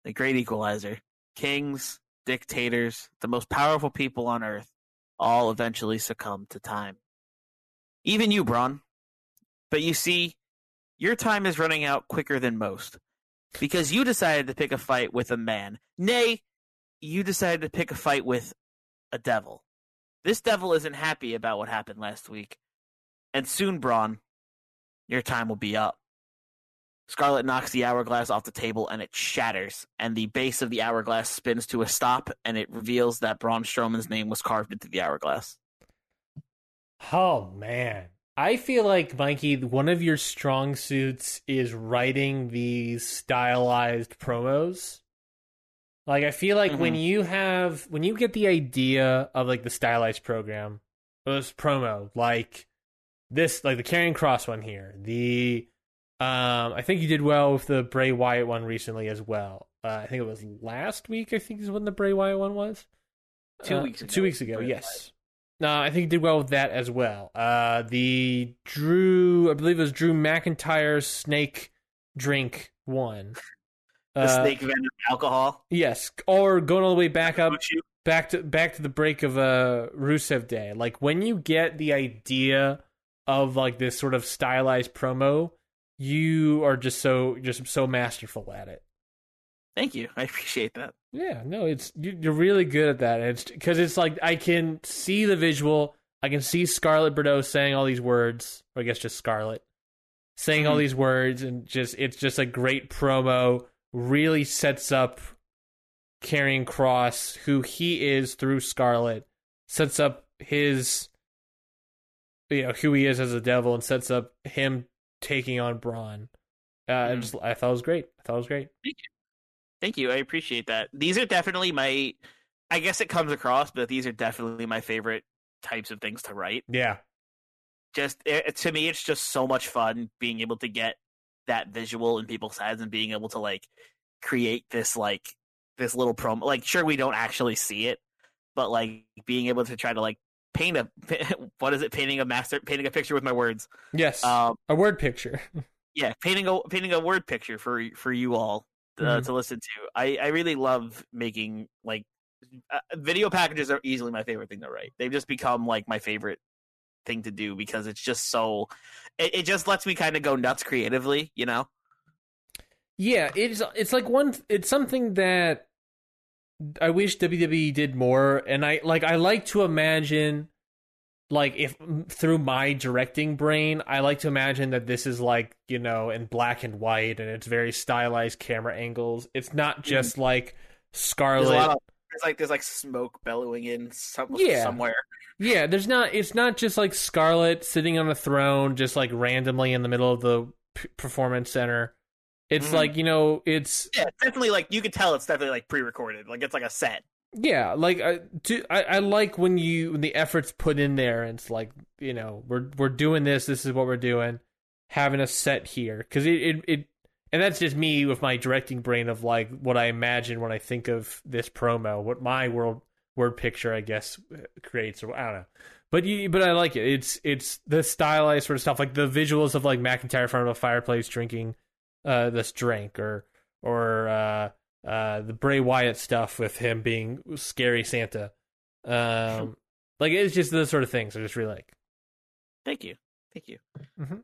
the great equalizer. Kings, dictators, the most powerful people on earth, all eventually succumb to time. Even you, Braun. But you see, your time is running out quicker than most." Because you decided to pick a fight with a man. Nay, you decided to pick a fight with a devil. This devil isn't happy about what happened last week. And soon, Braun, your time will be up. Scarlett knocks the hourglass off the table and it shatters, and the base of the hourglass spins to a stop, and it reveals that Braun Strowman's name was carved into the hourglass. Oh man, I feel like Mikey, one of your strong suits is writing these stylized promos. Like I feel like when mm-hmm. you have when you get the idea of like the stylized program, this promo, like this, like the Karrion Kross one here, the um, I think you did well with the Bray Wyatt one recently as well. Uh, I think it was last week. I think is when the Bray Wyatt one was. Two Uh, weeks ago. Two weeks ago, Bray yes. No, I think he did well with that as well. Uh, the Drew, I believe it was Drew McIntyre snake drink one. The Uh, snake venom alcohol. Yes, or going all the way back up, back to back to the break of uh Rusev Day. Like when you get the idea of like this sort of stylized promo, you are just so just so masterful at it. Thank you. I appreciate that. Yeah, no, it's you- you're really good at that. And It's because it's like I can see the visual. I can see Scarlett Bordeaux saying all these words, or I guess just Scarlett saying all Mhm. these words, and just it's just a great promo. Really sets up Karrion Kross, who he is through Scarlett, sets up his, you know, who he is as a devil, and sets up him taking on Braun. Uh, I Mhm. just I thought it was great. I thought it was great. Thank you. I appreciate that. These are definitely my. I guess it comes across, but these are definitely my favorite types of things to write. Yeah. just it, to me it's just so much fun being able to get that visual in people's heads and being able to like create this like this little promo like sure we don't actually see it but like being able to try to like paint a what is it painting a master painting a picture with my words Yes. um a word picture. yeah painting a painting a word picture for for you all uh, Mhm. to listen to i i really love making like uh, video packages are easily my favorite thing to write they've just become like my favorite thing to do because it's just so it, it just lets me kind of go nuts creatively you know yeah, it's it's like one. It's something that I wish WWE did more, and I like. I like to imagine like if through my directing brain, I like to imagine that this is like you know in black and white and it's very stylized camera angles. It's not hmm. just like Scarlett. of there's like there's like smoke bellowing in some, Yeah. somewhere. Yeah, there's not. It's not just like Scarlett sitting on a throne, just like randomly in the middle of the p- performance center. It's Mhm. like you know, it's Yeah, it's definitely like you can tell it's definitely like pre-recorded. Like it's like a set. yeah, like I, do, I, I like when you when the efforts put in there. And it's like you know, we're we're doing this. This is what we're doing. Having a set here because it, it it and that's just me with my directing brain of like what I imagine when I think of this promo, what my world word picture I guess creates or I don't know. But you, but I like it. It's it's the stylized sort of stuff, like the visuals of like McIntyre in front of a fireplace drinking uh, this drink, or or uh, uh, the Bray Wyatt stuff with him being scary Santa. Um, like it's just those sort of things I just really like. Thank you, thank you. Mhm.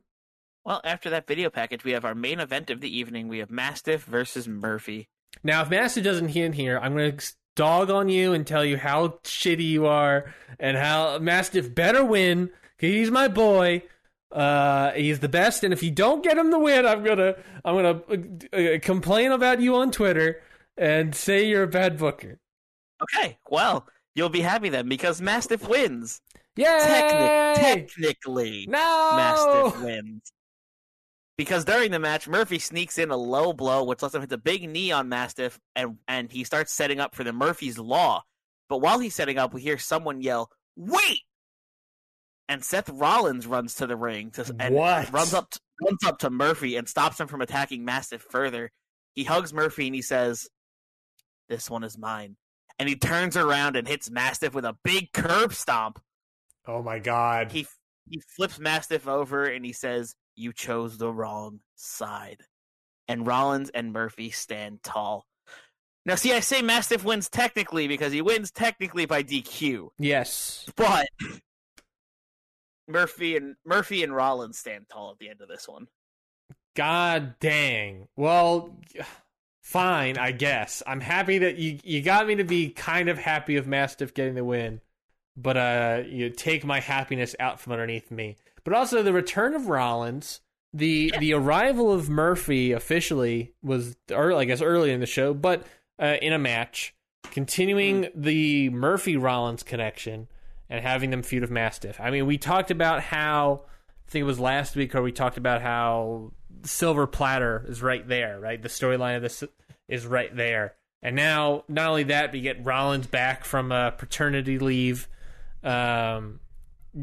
Well, after that video package, we have our main event of the evening. We have Mastiff versus Murphy. Now, if Mastiff doesn't hit in here, I'm going to dog on you and tell you how shitty you are and how Mastiff better win because he's my boy. Uh, he's the best, and if you don't get him the win, I'm gonna I'm gonna uh, uh, complain about you on Twitter and say you're a bad booker. Okay, well, you'll be happy then because Mastiff wins. Yeah, Technic- technically, no, Mastiff wins. Because during the match, Murphy sneaks in a low blow, which lets him hit the big knee on Mastiff, and, and he starts setting up for the Murphy's Law. But while he's setting up, we hear someone yell, Wait! And Seth Rollins runs to the ring to, and What? runs up runs up to Murphy and stops him from attacking Mastiff further. He hugs Murphy and he says, This one is mine. And he turns around and hits Mastiff with a big curb stomp Oh my god! he he flips Mastiff over and he says, "You chose the wrong side." And Rollins and Murphy stand tall. Now, see, I say Mastiff wins technically because he wins technically by DQ, yes, but Murphy and Murphy and Rollins stand tall at the end of this one. God dang. Well, fine, I guess. I'm happy that you you got me to be kind of happy of Mastiff getting the win, but uh, you take my happiness out from underneath me. But also the return of Rollins, the the arrival of Murphy officially was early, I guess, early in the show, but uh, in a match, continuing the Murphy Rollins connection and having them feud with Mastiff. I mean, we talked about how I think it was last week, or we talked about how Silver Platter is right there, right? The storyline of this is right there. And now, not only that, but you get Rollins back from uh, paternity leave. Um,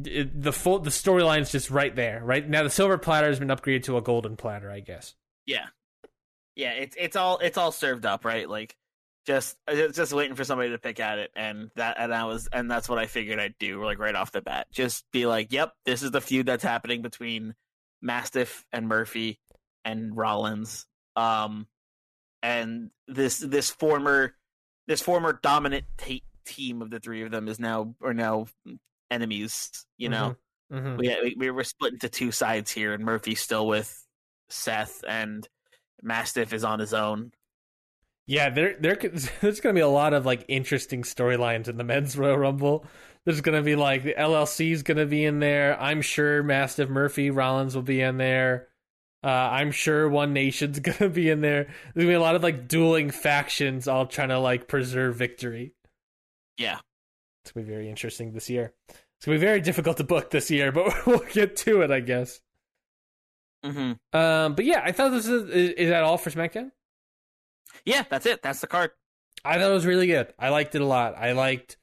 it- the full the storyline's just right there, right now. The silver platter has been upgraded to a golden platter, I guess. Yeah, yeah, it's it's all it's all served up, right? Like just just waiting for somebody to pick at it, and that and I was and that's what I figured I'd do, like right off the bat, just be like, "Yep, this is the feud that's happening between Mastiff and Murphy and Rollins." Um, and this this former this former dominant ta team of the three of them is now are now enemies. You know, Mhm. we, we we were split into two sides here, and Murphy's still with Seth, and Mastiff is on his own. Yeah, there there there's going to be a lot of like interesting storylines in the men's Royal Rumble. There's going to be like the LLC's going to be in there. I'm sure Mastiff Murphy Rollins will be in there. Uh, I'm sure One Nation's going to be in there. There's going to be a lot of like dueling factions all trying to like preserve victory. Yeah, It's going to be very interesting this year. It's going to be very difficult to book this year, but we'll get to it, I guess. hmm Um, but yeah, I thought this is, is is that all for SmackDown? Yeah, that's it. That's the card. I thought it was really good. I liked it a lot. I liked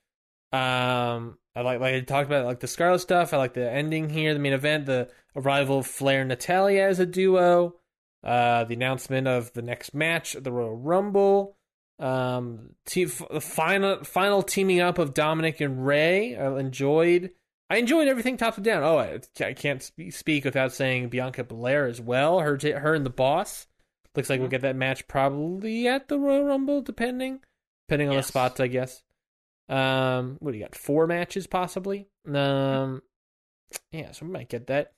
um I like like I talked about like the Scarlett stuff. I like the ending here, the main event, the arrival of Flair and Natalya as a duo, uh the announcement of the next match the Royal Rumble, um te- the final final teaming up of Dominic and Rey. I enjoyed I enjoyed everything top to down. Oh, I, I can't spe- speak without saying Bianca Belair as well. Her t- her and the boss. Looks like we'll get that match probably at the Royal Rumble, depending depending on Yes. the spots, I guess. Um, what do you got? Four matches possibly. Um, yeah, so we might get that.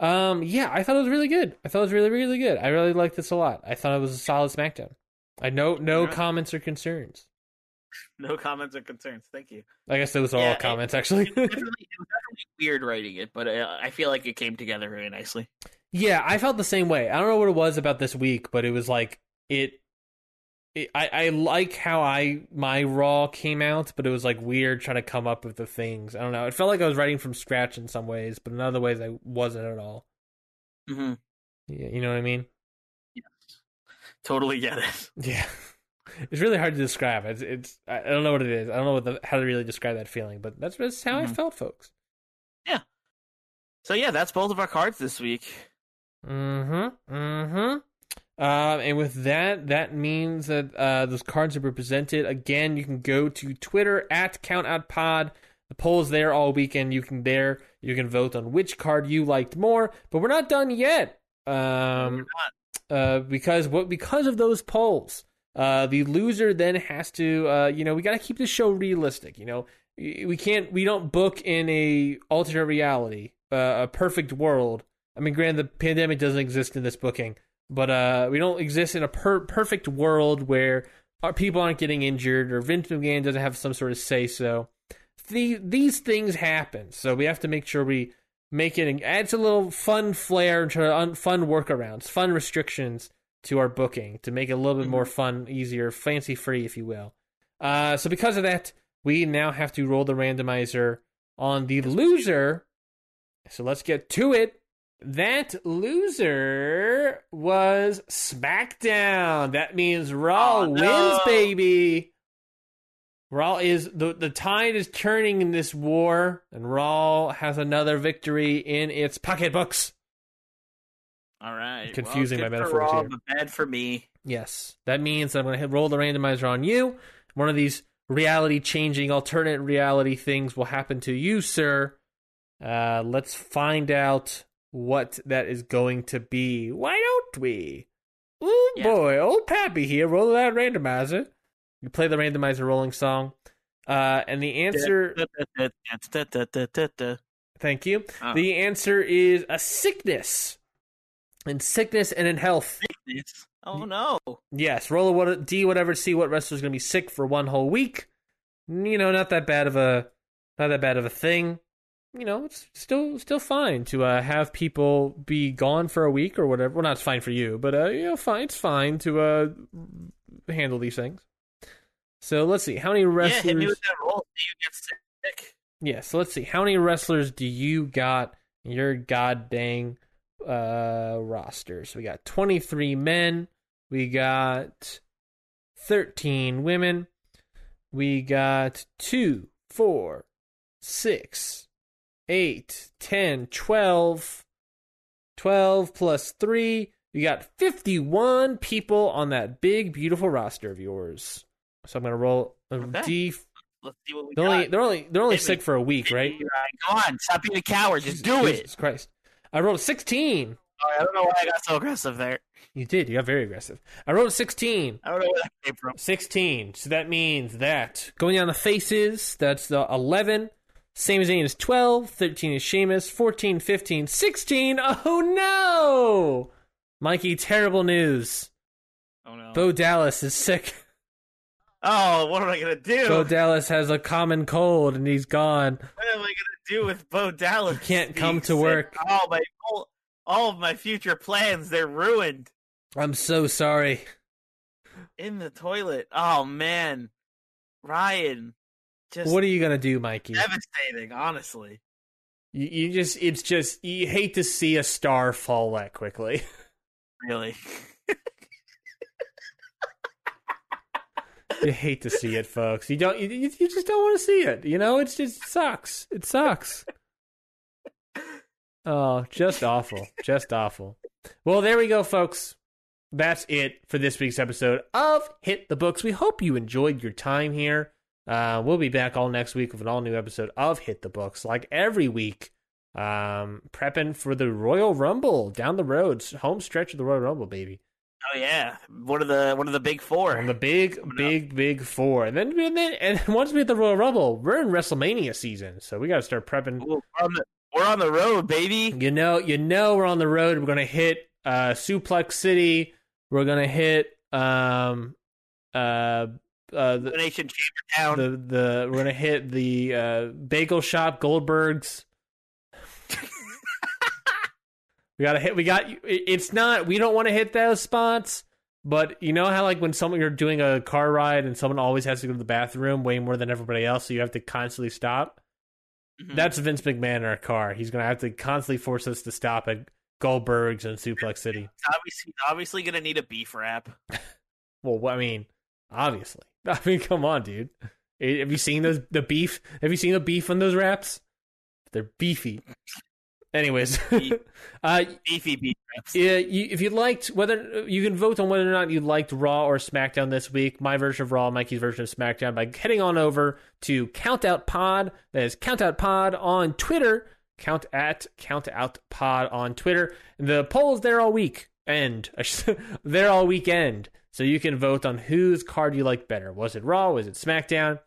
Um, yeah, I thought it was really good. I thought it was really, really good. I really liked this a lot. I thought it was a solid SmackDown. I no no comments or concerns. No comments or concerns. Thank you. I guess those are Yeah, all it- comments, actually. It was definitely, it was definitely weird writing it, but uh, I feel like it came together very nicely. Yeah, I felt the same way. I don't know what it was about this week, but it was like it. it I I like how I my raw came out, but it was like weird trying to come up with the things. I don't know. It felt like I was writing from scratch in some ways, but in other ways I wasn't at all. Mm-hmm. Yeah, you know what I mean? Totally get it. Yeah, it's really hard to describe. It's it's I I don't know what it is. I don't know what the, how to really describe that feeling, but that's just how I Mhm. felt, folks. Yeah. So yeah, that's both of our cards this week. Mm-hmm. Mm-hmm. Uh, and with that, that means that uh, those cards have been presented. Again, you can go to Twitter at CountOutPod. The poll's there all weekend. You can there. You can vote on which card you liked more. But we're not done yet. Um, uh, because what because of those polls, uh, the loser then has to, uh, you know, we got to keep the show realistic. You know, we can't, we don't book in a alternate reality, uh, a perfect world. I mean, granted, the pandemic doesn't exist in this booking, but uh, we don't exist in a per- perfect world where our people aren't getting injured or Vince McMahon doesn't have some sort of say so. The, these things happen, so we have to make sure we make it and adds a little fun flair to un- fun workarounds, fun restrictions to our booking to make it a little bit more fun, easier, fancy free, if you will. Uh, so because of that, we now have to roll the randomizer on the loser. So let's get to it. That loser was SmackDown. That means Raw Oh, no. wins, baby. Raw is the the tide is turning in this war, and Raw has another victory in its pocketbooks. All right. Confusing well, my metaphors Raw, here. but bad for me. Yes, that means I'm going to roll the randomizer on you. One of these reality changing, alternate reality things will happen to you, sir. Uh, let's find out what that is going to be. Why don't we? Oh Yes. boy, old Pappy here. Roll that randomizer. You play the randomizer rolling song. Uh, and the answer, thank you. Oh. The answer is a sickness. In sickness and in health. Oh no. Yes, roll a what D whatever. See what wrestler's gonna be sick for one whole week. You know, not that bad of a, not that bad of a thing. You know, it's still still fine to uh, have people be gone for a week or whatever. Well, not it's fine for you, but uh, you know, fine. It's fine to uh handle these things. So let's see how many Yeah, wrestlers. hit me with that roll. See you get sick. Yeah, so let's see. How many wrestlers do you got in your god dang uh roster? So we got 23 men, we got 13 women, we got 2, 4, 6, 8, 10, 12, 12 plus 3. You got 51 people on that big, beautiful roster of yours. So I'm going to roll a Okay. D. Let's see what we They're got. only, they're only, they're only Hit me. sick for a week, right? Go on, stop being a coward. Just do it. Jesus Christ. I rolled a 16. Oh, I don't know why I got so aggressive there. You did. You got very aggressive. I rolled a 16. I don't know where that came from. 16. So that means that going down the faces, that's the 11. Same as is 12. 13 is Sheamus. 14, 15, 16. Oh no! Mikey, terrible news. Oh no. Bo Dallas is sick. oh, what am I gonna do? Bo Dallas has a common cold and he's gone. what am I gonna do with Bo Dallas? He can't come to work. All my all, all of my future plans, they're ruined. I'm so sorry. In the toilet. Oh man, Ryan, just What are you to do, Mikey? devastating. Honestly, You, you just, it's just, you hate to see a star fall that quickly. really. You hate to see it, folks. You don't, you, you just don't want to see it. You know, it's just it sucks. It sucks. Oh, just awful. Just awful. Well, there we go, folks. That's it for this week's episode of Hit the Books. We hope you enjoyed your time here. Uh, we'll be back all next week with an all new episode of Hit the Books, like every week. Um, prepping for the Royal Rumble down the road, home stretch of the Royal Rumble, baby. Oh yeah, one of the one of the big four. on the big, big, big four. And then, and then, and once we hit the Royal Rumble, we're in WrestleMania season, so we got to start prepping. We're, on the, we're on the road, baby. You know, you know, we're on the road. We're gonna hit uh, Suplex City. We're gonna hit um, uh, uh, the, Chamber Town. the the we're gonna hit the uh, bagel shop Goldberg's. We gotta hit. We got. It's not. We don't want to hit those spots. But you know how like when someone you're doing a car ride and someone always has to go to the bathroom way more than everybody else, so you have to constantly stop. Mhm. That's Vince McMahon in our car. He's gonna have to constantly force us to stop at Goldberg's and Suplex City. He's obviously, obviously going to need a beef wrap. Well, I mean, obviously. I mean, come on, dude. Eh, Have you seen those the beef? Have you seen the beef on those wraps? They're beefy. Anyways, uh, Beefy beef yeah, you, if you liked whether you can vote on whether or not you liked Raw or SmackDown this week, my version of Raw, Mikey's version of SmackDown, by heading on over to Countout Pod. That is Countout Pod on Twitter. Count at Countout Pod on Twitter. The poll's there all week end. there all weekend, so you can vote on whose card you like better. Was it Raw? Was it SmackDown?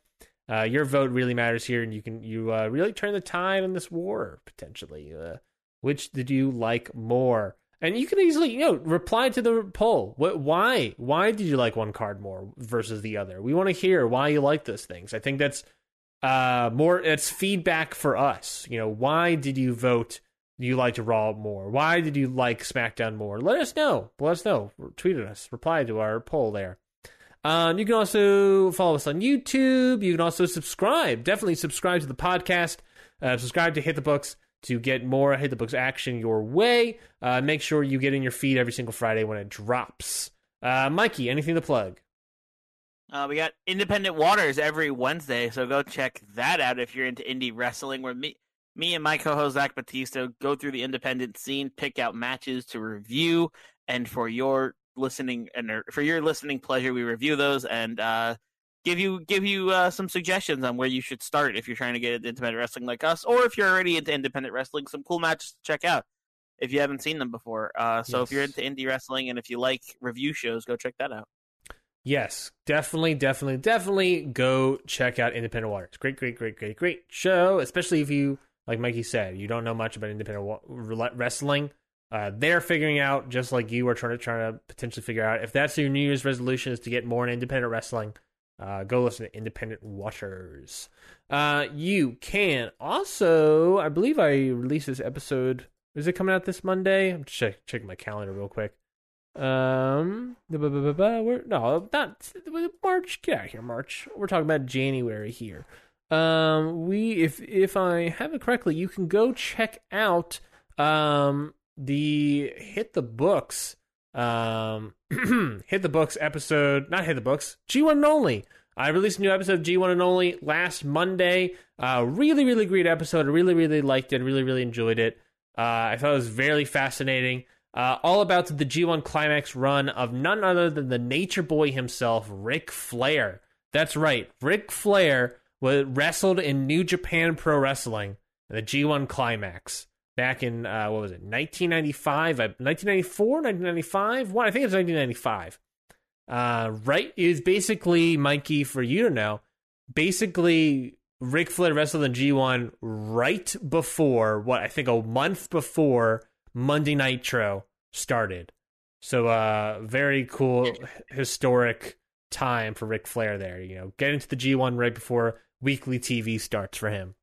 Uh, your vote really matters here, and you can you uh, really turn the tide on this war potentially. Uh, which did you like more? And you can easily, you know, reply to the poll. What? Why? Why did you like one card more versus the other? We want to hear why you like those things. I think that's uh more. It's feedback for us. You know, why did you vote? You liked Raw more? Why did you like SmackDown more? Let us know. Let us know. Tweet at us. Reply to our poll there. Um, you can also follow us on YouTube. You can also subscribe. Definitely subscribe to the podcast. Uh, subscribe to Hit the Books to get more Hit the Books action your way. Uh, make sure you get in your feed every single Friday when it drops. Uh, Mikey, anything to plug? Uh, we got Independent Waters every Wednesday, so go check that out if you're into indie wrestling. Where me, me and my co-host Zach Batista go through the independent scene, pick out matches to review, and for your listening and for your listening pleasure, we review those and uh, give you give you uh, some suggestions on where you should start if you're trying to get into independent wrestling like us, or if you're already into independent wrestling, some cool matches to check out if you haven't seen them before. Uh, so if you're into indie wrestling and if you like review shows, go check that out. Yes, definitely, definitely, definitely go check out Independent Waters. Great, great, great, great, great show. Especially if you, like Mikey said, you don't know much about independent wa- wrestling. Uh, they're figuring out, just like you are trying to trying to potentially figure out. If that's your New Year's resolution is to get more in independent wrestling, uh, go listen to Independent Waters. Uh, you can also, I believe I released this episode. Is it coming out this Monday? I'm check, checking my calendar real quick. Um, no, not March. Get out of here, March. We're talking about January here. Um, we, if if I have it correctly, you can go check out um the hit the books um hit the books episode, not hit the books, G1 and only. I released a new episode of G1 and only last Monday. Uh, really, really great episode. I really, really liked it. Really, really enjoyed it. Uh, I thought it was very fascinating. Uh, all about the G1 climax run of none other than the Nature Boy himself, Ric Flair. That's right, Ric Flair was wrestled in New Japan Pro Wrestling, the G1 climax back in uh, what was it, 1995, uh, 1994, 1995. What I think it's 1995. Uh, right is basically Mikey for you to know. Basically, Ric Flair wrestled in G1 right before what I think a month before Monday Nitro started. So, uh, very cool, historic time for Ric Flair there. You know, get into the G1 right before weekly TV starts for him.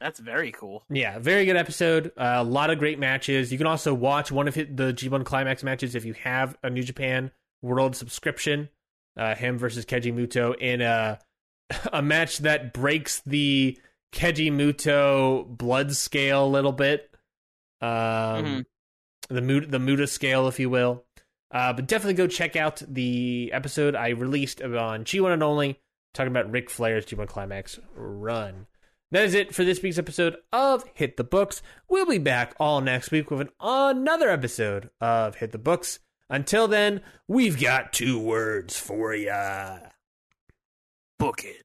That's very cool. Yeah, very good episode. Uh, a lot of great matches. You can also watch one of the G1 Climax matches if you have a New Japan World subscription. Uh, him versus Keiji Muto in a a match that breaks the Keiji Muto blood scale a little bit. Um, Mhm. the Mu- the Muta scale, if you will. Uh, but definitely go check out the episode I released on G1 and Only, talking about Ric Flair's G1 Climax run. That is it for this week's episode of Hit the Books. We'll be back all next week with an, another episode of Hit the Books. Until then, we've got two words for ya. Book it.